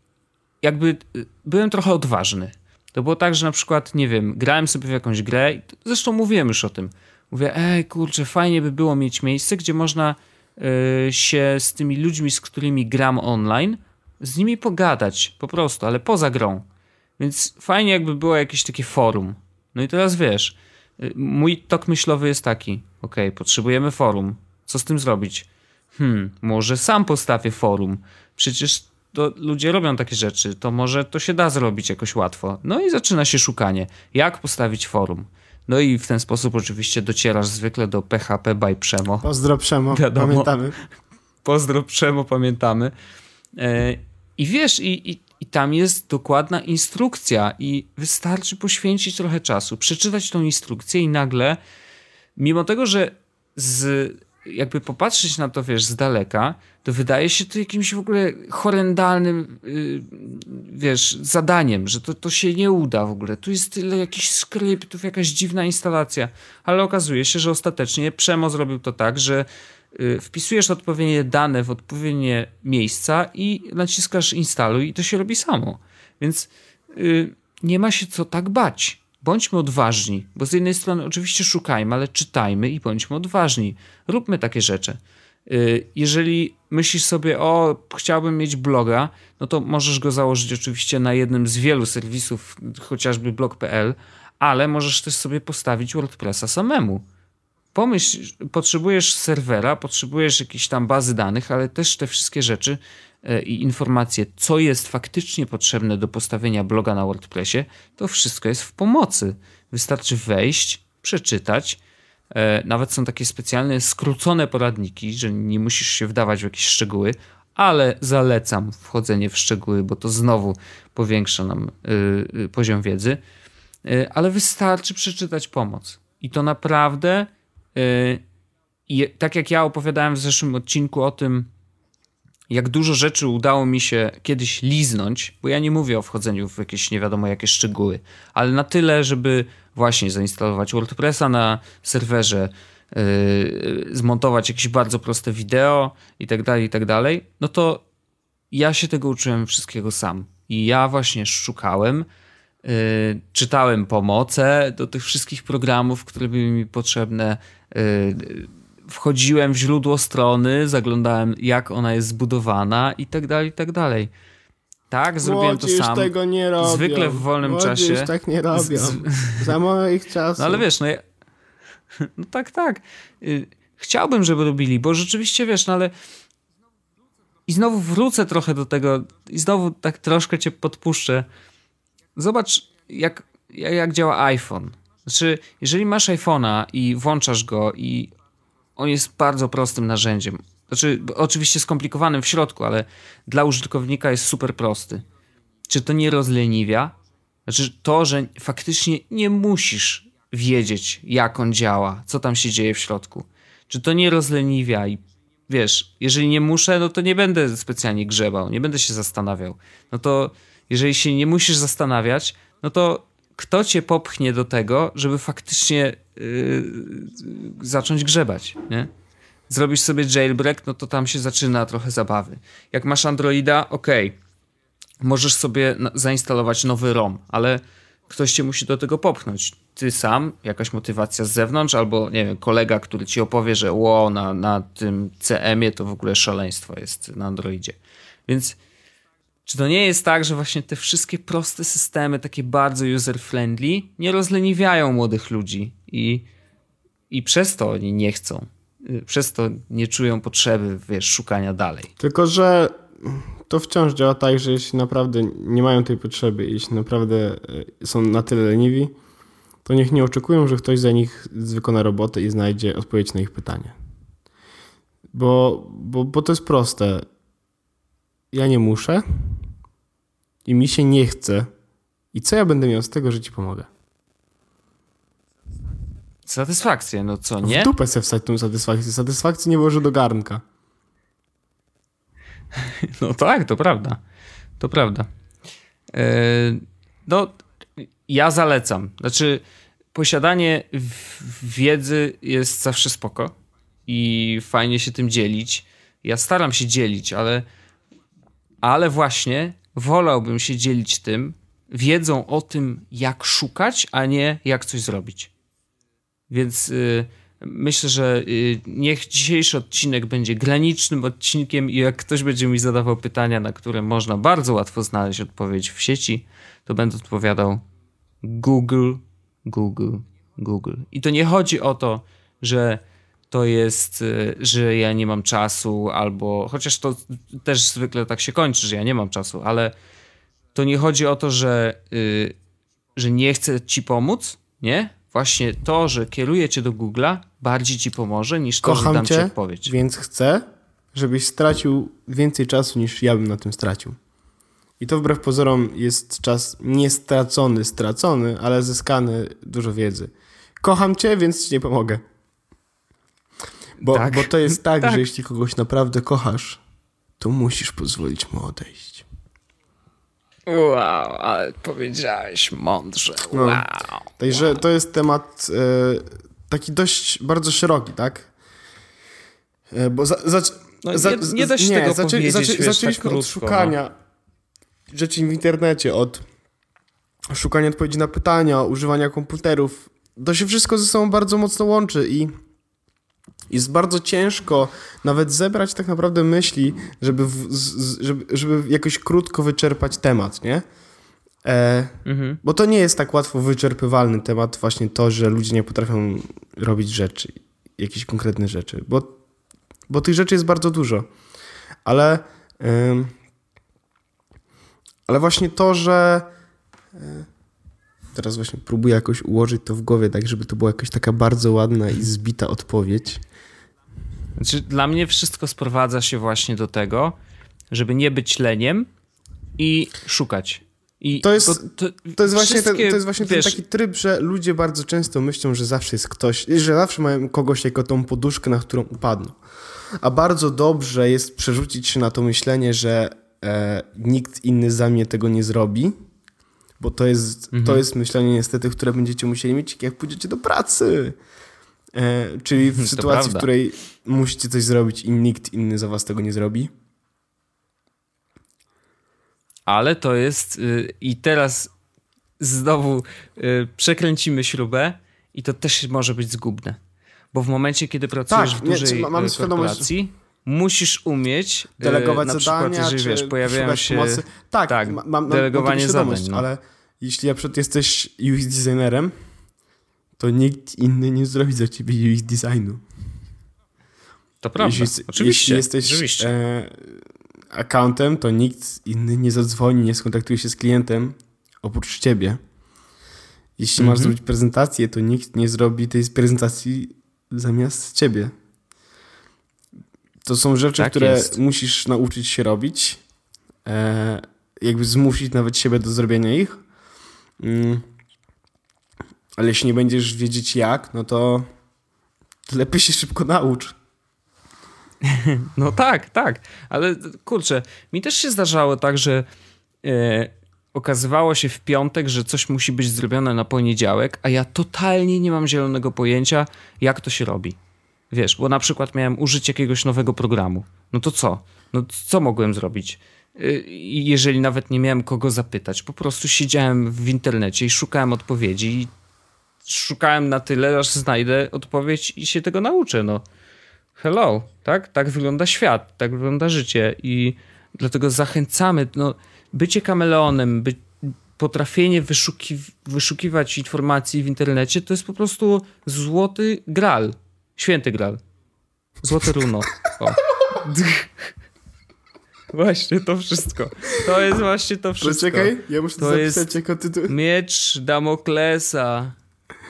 Speaker 2: jakby e, byłem trochę odważny. To było tak, że na przykład, nie wiem, grałem sobie w jakąś grę zresztą mówiłem już o tym. Mówię, ej, kurczę, fajnie by było mieć miejsce, gdzie można y, się z tymi ludźmi, z którymi gram online, z nimi pogadać po prostu, ale poza grą. Więc fajnie jakby było jakieś takie forum. No i teraz wiesz, mój tok myślowy jest taki, ok, potrzebujemy forum. Co z tym zrobić? Hmm, może sam postawię forum. Przecież to ludzie robią takie rzeczy, to może to się da zrobić jakoś łatwo. No i zaczyna się szukanie. Jak postawić forum? No i w ten sposób oczywiście docierasz zwykle do PHP by Przemo.
Speaker 1: Pozdro Przemo, Wiadomo. pamiętamy.
Speaker 2: Pozdro Przemo, pamiętamy. E, I wiesz, i, i, i tam jest dokładna instrukcja i wystarczy poświęcić trochę czasu, przeczytać tą instrukcję i nagle, mimo tego, że z jakby popatrzeć na to, wiesz, z daleka, to wydaje się to jakimś w ogóle horrendalnym, yy, wiesz, zadaniem, że to, to się nie uda w ogóle. Tu jest tyle jakichś skryptów, jakaś dziwna instalacja, ale okazuje się, że ostatecznie Przemo zrobił to tak, że yy, wpisujesz odpowiednie dane w odpowiednie miejsca i naciskasz instaluj i to się robi samo. Więc yy, nie ma się co tak bać bądźmy odważni, bo z jednej strony oczywiście szukajmy, ale czytajmy i bądźmy odważni. Róbmy takie rzeczy. Y, jeżeli myślisz sobie, o, chciałbym mieć bloga, no to możesz go założyć oczywiście na jednym z wielu serwisów, chociażby blog.pl, ale możesz też sobie postawić WordPressa samemu. Pomyśl, potrzebujesz serwera, potrzebujesz jakiejś tam bazy danych, ale też te wszystkie rzeczy i informacje, co jest faktycznie potrzebne do postawienia bloga na WordPressie, to wszystko jest w pomocy. Wystarczy wejść, przeczytać. E, nawet są takie specjalne, skrócone poradniki, że nie musisz się wdawać w jakieś szczegóły, ale zalecam wchodzenie w szczegóły, bo to znowu powiększa nam y, poziom wiedzy. Ale wystarczy przeczytać pomoc. I to naprawdę, tak jak ja opowiadałem w zeszłym odcinku o tym, jak dużo rzeczy udało mi się kiedyś liznąć, bo ja nie mówię o wchodzeniu w jakieś nie wiadomo jakie szczegóły, ale na tyle, żeby właśnie zainstalować WordPressa na serwerze, yy, zmontować jakieś bardzo proste wideo i tak dalej, i tak dalej, no to ja się tego uczyłem wszystkiego sam. I ja właśnie szukałem, yy, czytałem pomoce do tych wszystkich programów, które były mi potrzebne, yy, wchodziłem w źródło strony, zaglądałem jak ona jest zbudowana i tak dalej, i tak dalej. Tak, zrobiłem to sam.
Speaker 1: tego nie robią.
Speaker 2: Zwykle w wolnym Młodzi czasie.
Speaker 1: już tak nie robią. Z... Za moich czasów.
Speaker 2: No ale wiesz, no, ja... no tak, tak. Y, chciałbym, żeby robili, bo rzeczywiście wiesz, no ale i znowu wrócę trochę do tego i znowu tak troszkę cię podpuszczę. Zobacz, jak, jak działa iPhone. Znaczy, jeżeli masz iPhone'a i włączasz go i on jest bardzo prostym narzędziem. Znaczy, oczywiście skomplikowanym w środku, ale dla użytkownika jest super prosty. Czy to nie rozleniwia? Znaczy, to, że faktycznie nie musisz wiedzieć, jak on działa, co tam się dzieje w środku. Czy to nie rozleniwia i wiesz, jeżeli nie muszę, no to nie będę specjalnie grzebał, nie będę się zastanawiał. No to jeżeli się nie musisz zastanawiać, no to kto cię popchnie do tego, żeby faktycznie yy, zacząć grzebać, nie? Zrobisz sobie jailbreak, no to tam się zaczyna trochę zabawy. Jak masz Androida, ok, możesz sobie zainstalować nowy ROM, ale ktoś cię musi do tego popchnąć. Ty sam, jakaś motywacja z zewnątrz, albo nie wiem, kolega, który ci opowie, że ło, na, na tym CM-ie to w ogóle szaleństwo jest na Androidzie. Więc czy to nie jest tak, że właśnie te wszystkie proste systemy, takie bardzo user-friendly, nie rozleniwiają młodych ludzi i, i przez to oni nie chcą. Y, przez to nie czują potrzeby, wiesz, szukania dalej.
Speaker 1: Tylko, że to wciąż działa tak, że jeśli naprawdę nie mają tej potrzeby, jeśli naprawdę y, są na tyle leniwi, to niech nie oczekują, że ktoś za nich wykona robotę i znajdzie odpowiedź na ich pytanie. Bo, bo, bo to jest proste. Ja nie muszę, i mi się nie chce. I co ja będę miał z tego, że ci pomogę?
Speaker 2: Satysfakcję, no co, nie?
Speaker 1: W dupę sobie wstać tą satysfakcję. Satysfakcji nie włożę do garnka.
Speaker 2: No tak, to prawda. To prawda. Yy, no, ja zalecam. Znaczy, posiadanie wiedzy jest zawsze spoko i fajnie się tym dzielić. Ja staram się dzielić, ale, ale właśnie wolałbym się dzielić tym, wiedzą o tym, jak szukać, a nie jak coś zrobić. Więc y, myślę, że y, niech dzisiejszy odcinek będzie granicznym odcinkiem i jak ktoś będzie mi zadawał pytania, na które można bardzo łatwo znaleźć odpowiedź w sieci, to będę odpowiadał Google, Google, Google. I to nie chodzi o to, że to jest, y, że ja nie mam czasu, albo chociaż to też zwykle tak się kończy, że ja nie mam czasu, ale to nie chodzi o to, że, yy, że nie chcę ci pomóc, nie? Właśnie to, że kieruję cię do Google'a, bardziej ci pomoże niż to,
Speaker 1: Kocham
Speaker 2: że dam
Speaker 1: cię,
Speaker 2: ci odpowiedź.
Speaker 1: Więc chcę, żebyś stracił więcej czasu niż ja bym na tym stracił. I to wbrew pozorom jest czas nie stracony, stracony, ale zyskany dużo wiedzy. Kocham cię, więc ci nie pomogę. Bo,
Speaker 2: Tak.
Speaker 1: bo to jest tak,
Speaker 2: Tak.
Speaker 1: że jeśli kogoś naprawdę kochasz, to musisz pozwolić mu odejść.
Speaker 2: Wow, ale powiedziałeś mądrze.
Speaker 1: No.
Speaker 2: Wow.
Speaker 1: Także to jest temat e, taki dość bardzo szeroki, tak? E, bo za, za,
Speaker 2: No nie- nie da się tego powiedzieć, wiesz, tak
Speaker 1: zaczęliśmy
Speaker 2: krótko,
Speaker 1: od szukania rzeczy w internecie, od szukania odpowiedzi na pytania, używania komputerów. To się wszystko ze sobą bardzo mocno łączy i jest bardzo ciężko nawet zebrać tak naprawdę myśli, żeby, w, z, żeby, żeby jakoś krótko wyczerpać temat, nie? E,
Speaker 2: Mhm.
Speaker 1: bo to nie jest tak łatwo wyczerpywalny temat, właśnie to, że ludzie nie potrafią robić rzeczy, jakieś konkretne rzeczy, bo, bo tych rzeczy jest bardzo dużo. Ale, ym, ale właśnie to, że y, teraz właśnie próbuję jakoś ułożyć to w głowie, tak żeby to była jakaś taka bardzo ładna i zbita odpowiedź.
Speaker 2: Znaczy, dla mnie wszystko sprowadza się właśnie do tego, żeby nie być leniem i szukać. I
Speaker 1: To jest-
Speaker 2: bo
Speaker 1: To jest właśnie, ten, to jest właśnie
Speaker 2: wiesz,
Speaker 1: ten taki tryb, że ludzie bardzo często myślą, że zawsze jest ktoś, że zawsze mają kogoś jako tą poduszkę, na którą upadną. A bardzo dobrze jest przerzucić się na to myślenie, że e, nikt inny za mnie tego nie zrobi, bo to jest,
Speaker 2: Mhm.
Speaker 1: to jest myślenie niestety, które będziecie musieli mieć, jak pójdziecie do pracy. E, czyli w
Speaker 2: To
Speaker 1: sytuacji, w
Speaker 2: prawda.
Speaker 1: której musicie coś zrobić i nikt inny za was tego nie zrobi.
Speaker 2: Ale to jest. y, I teraz znowu y, przekręcimy śrubę, i to też może być zgubne. Bo w momencie, kiedy pracujesz
Speaker 1: Tak,
Speaker 2: w
Speaker 1: nie,
Speaker 2: dużej
Speaker 1: mam
Speaker 2: y,
Speaker 1: świadomość-
Speaker 2: korporacji, musisz umieć
Speaker 1: delegować
Speaker 2: na
Speaker 1: zadania,
Speaker 2: przykład, jeżeli
Speaker 1: czy
Speaker 2: wiesz, pojawiają się.
Speaker 1: pomocy. Tak,
Speaker 2: tak,
Speaker 1: ma, mam, mam,
Speaker 2: delegowanie
Speaker 1: mam
Speaker 2: zadań, no.
Speaker 1: ale jeśli na przykład jesteś UX designerem, to nikt inny nie zrobi za ciebie UX designu.
Speaker 2: To prawda.
Speaker 1: Jeśli,
Speaker 2: oczywiście.
Speaker 1: jeśli jesteś
Speaker 2: oczywiście.
Speaker 1: e, accountem, to nikt inny nie zadzwoni, nie skontaktuje się z klientem oprócz ciebie. Jeśli masz
Speaker 2: Mhm.
Speaker 1: zrobić prezentację, to nikt nie zrobi tej prezentacji zamiast ciebie. To są rzeczy,
Speaker 2: Tak
Speaker 1: które
Speaker 2: jest.
Speaker 1: musisz nauczyć się robić. E, jakby zmusić nawet siebie do zrobienia ich. Mm. Ale jeśli nie będziesz wiedzieć jak, no to lepiej się szybko naucz.
Speaker 2: No tak, tak, ale kurczę, mi też się zdarzało tak, że e, okazywało się w piątek, że coś musi być zrobione na poniedziałek, a ja totalnie nie mam zielonego pojęcia, jak to się robi. Wiesz, bo na przykład miałem użyć jakiegoś nowego programu. No to co? No co mogłem zrobić? I Jeżeli nawet nie miałem kogo zapytać, po prostu siedziałem w internecie i szukałem odpowiedzi i szukałem na tyle, aż znajdę odpowiedź i się tego nauczę, no hello, tak? Tak wygląda świat, tak wygląda życie i dlatego zachęcamy, no, bycie kameleonem, by, potrafienie wyszuki, wyszukiwać informacji w internecie to jest po prostu złoty gral, święty gral, złote runo. O. Właśnie to wszystko. To jest właśnie to wszystko.
Speaker 1: Poczekaj, ja muszę to, zapisać
Speaker 2: jest-
Speaker 1: jako tytuł.
Speaker 2: Miecz Damoklesa.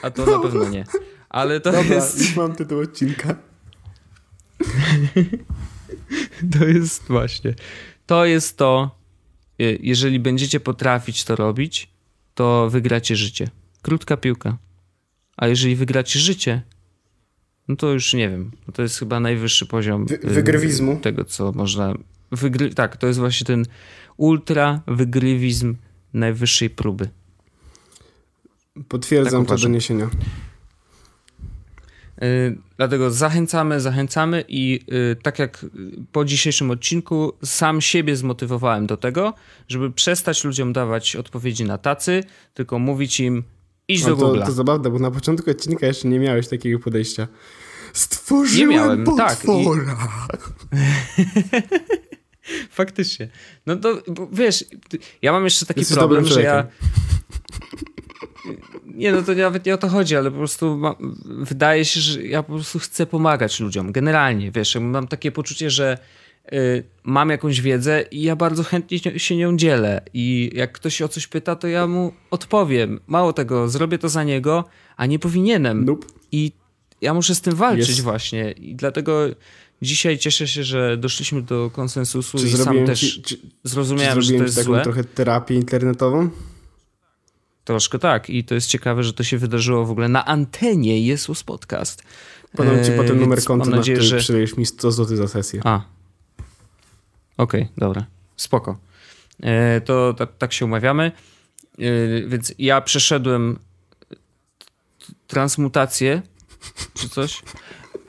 Speaker 2: A to na pewno nie. Ale to
Speaker 1: Dobra,
Speaker 2: jest...
Speaker 1: już mam tytuł odcinka.
Speaker 2: To jest właśnie. To jest to, jeżeli będziecie potrafić to robić, to wygracie życie. Krótka piłka. A jeżeli wygracie życie, no to już nie wiem. No to jest chyba najwyższy poziom
Speaker 1: Wy-
Speaker 2: y,
Speaker 1: wygrywizmu.
Speaker 2: tego, co można. Wygry... Tak, to jest właśnie ten ultra wygrywizm najwyższej próby.
Speaker 1: Potwierdzam
Speaker 2: Tak
Speaker 1: te doniesienia.
Speaker 2: Y, dlatego zachęcamy, zachęcamy i y, tak jak po dzisiejszym odcinku sam siebie zmotywowałem do tego, żeby przestać ludziom dawać odpowiedzi na tacy, tylko mówić im idź do
Speaker 1: No to, to zabawne, bo na początku odcinka jeszcze nie miałeś takiego podejścia. Stworzyłem
Speaker 2: Nie miałem, tak, i-
Speaker 1: potwora.
Speaker 2: Faktycznie. No to wiesz, ja mam jeszcze taki
Speaker 1: Jesteś
Speaker 2: problem, że ja. Nie, no to nawet nie o to chodzi, ale po prostu ma, wydaje się, że ja po prostu chcę pomagać ludziom. Generalnie, wiesz, mam takie poczucie, że y, mam jakąś wiedzę i ja bardzo chętnie się nią dzielę. I jak ktoś o coś pyta, to ja mu odpowiem. Mało tego, zrobię to za niego, a nie powinienem.
Speaker 1: Nope.
Speaker 2: I ja muszę z tym walczyć
Speaker 1: Jest.
Speaker 2: właśnie. I dlatego dzisiaj cieszę się, że doszliśmy do konsensusu
Speaker 1: Czy
Speaker 2: i sam też
Speaker 1: ci, czy, czy
Speaker 2: zrozumiałem, że to jest
Speaker 1: taką
Speaker 2: złe.
Speaker 1: trochę terapię internetową?
Speaker 2: Troszkę tak. I to jest ciekawe, że to się wydarzyło w ogóle na antenie Jesus Podcast.
Speaker 1: Podam ci
Speaker 2: Eee,
Speaker 1: potem numer konta,
Speaker 2: mam
Speaker 1: na
Speaker 2: nadzieję,
Speaker 1: który
Speaker 2: że...
Speaker 1: przydajesz mi 100 zł za sesję.
Speaker 2: A. Okej, dobra. Spoko. E, to ta, tak się umawiamy. E, więc ja przeszedłem transmutację czy coś.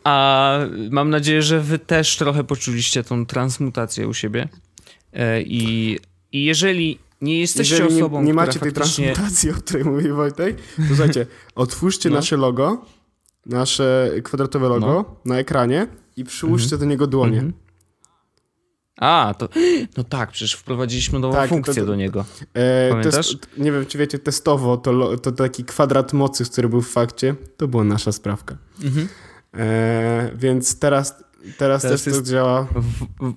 Speaker 2: A mam nadzieję, że wy też trochę poczuliście tą transmutację u siebie. E, I, i jeżeli nie jesteście
Speaker 1: Jeżeli nie,
Speaker 2: osobą,
Speaker 1: nie
Speaker 2: która
Speaker 1: macie tej
Speaker 2: faktycznie...
Speaker 1: transmutacji, o której mówi Wojtek, to słuchajcie, otwórzcie
Speaker 2: No.
Speaker 1: nasze logo, nasze kwadratowe logo na ekranie i przyłóżcie do niego dłonie.
Speaker 2: Mhm. A, to. No tak, przecież wprowadziliśmy nową
Speaker 1: Tak,
Speaker 2: funkcję
Speaker 1: to-
Speaker 2: do niego.
Speaker 1: E,
Speaker 2: Pamiętasz?
Speaker 1: nie wiem, czy wiecie, testowo to, to taki kwadrat mocy, który był w fakcie, to była nasza sprawka.
Speaker 2: Mhm.
Speaker 1: E, więc teraz, teraz,
Speaker 2: Teraz
Speaker 1: też to działa.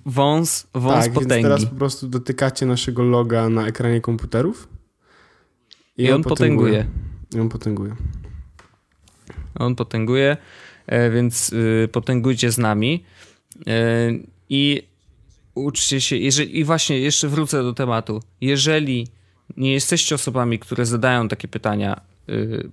Speaker 2: Wąs wąs
Speaker 1: tak, więc
Speaker 2: potęgi.
Speaker 1: teraz po prostu dotykacie naszego loga na ekranie komputerów.
Speaker 2: I on potęguje.
Speaker 1: I on potęguje.
Speaker 2: On potęguje, e, więc y, potęgujcie z nami. E, I uczcie się. Jeżeli, I właśnie jeszcze wrócę do tematu. Jeżeli nie jesteście osobami, które zadają takie pytania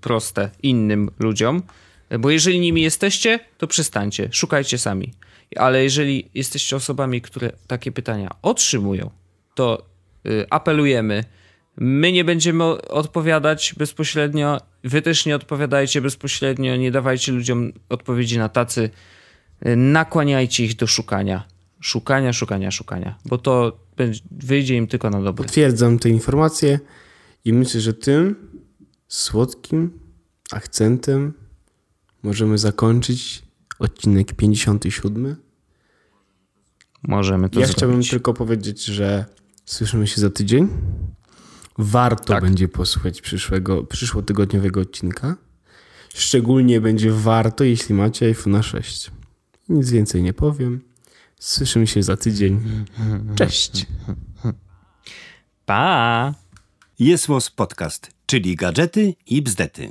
Speaker 2: proste innym ludziom, e, bo jeżeli nimi jesteście, to przestańcie, szukajcie sami. Ale jeżeli jesteście osobami, które takie pytania otrzymują, to y, apelujemy. My nie będziemy odpowiadać bezpośrednio, wy też nie odpowiadajcie bezpośrednio, nie dawajcie ludziom odpowiedzi na tacy. Y, Nakłaniajcie ich do szukania. Szukania, szukania, szukania, bo to wyjdzie im tylko na dobre.
Speaker 1: Potwierdzam te informacje i myślę, że tym słodkim akcentem możemy zakończyć odcinek 57.
Speaker 2: Możemy to
Speaker 1: ja
Speaker 2: zrobić.
Speaker 1: chciałbym tylko powiedzieć, że słyszymy się za tydzień. Warto
Speaker 2: Tak.
Speaker 1: będzie posłuchać przyszłego, przyszłotygodniowego odcinka. Szczególnie będzie warto, jeśli macie iPhone 6. Nic więcej nie powiem. Słyszymy się za tydzień. Cześć.
Speaker 2: Pa!
Speaker 3: Jest Podcast, czyli gadżety i bzdety.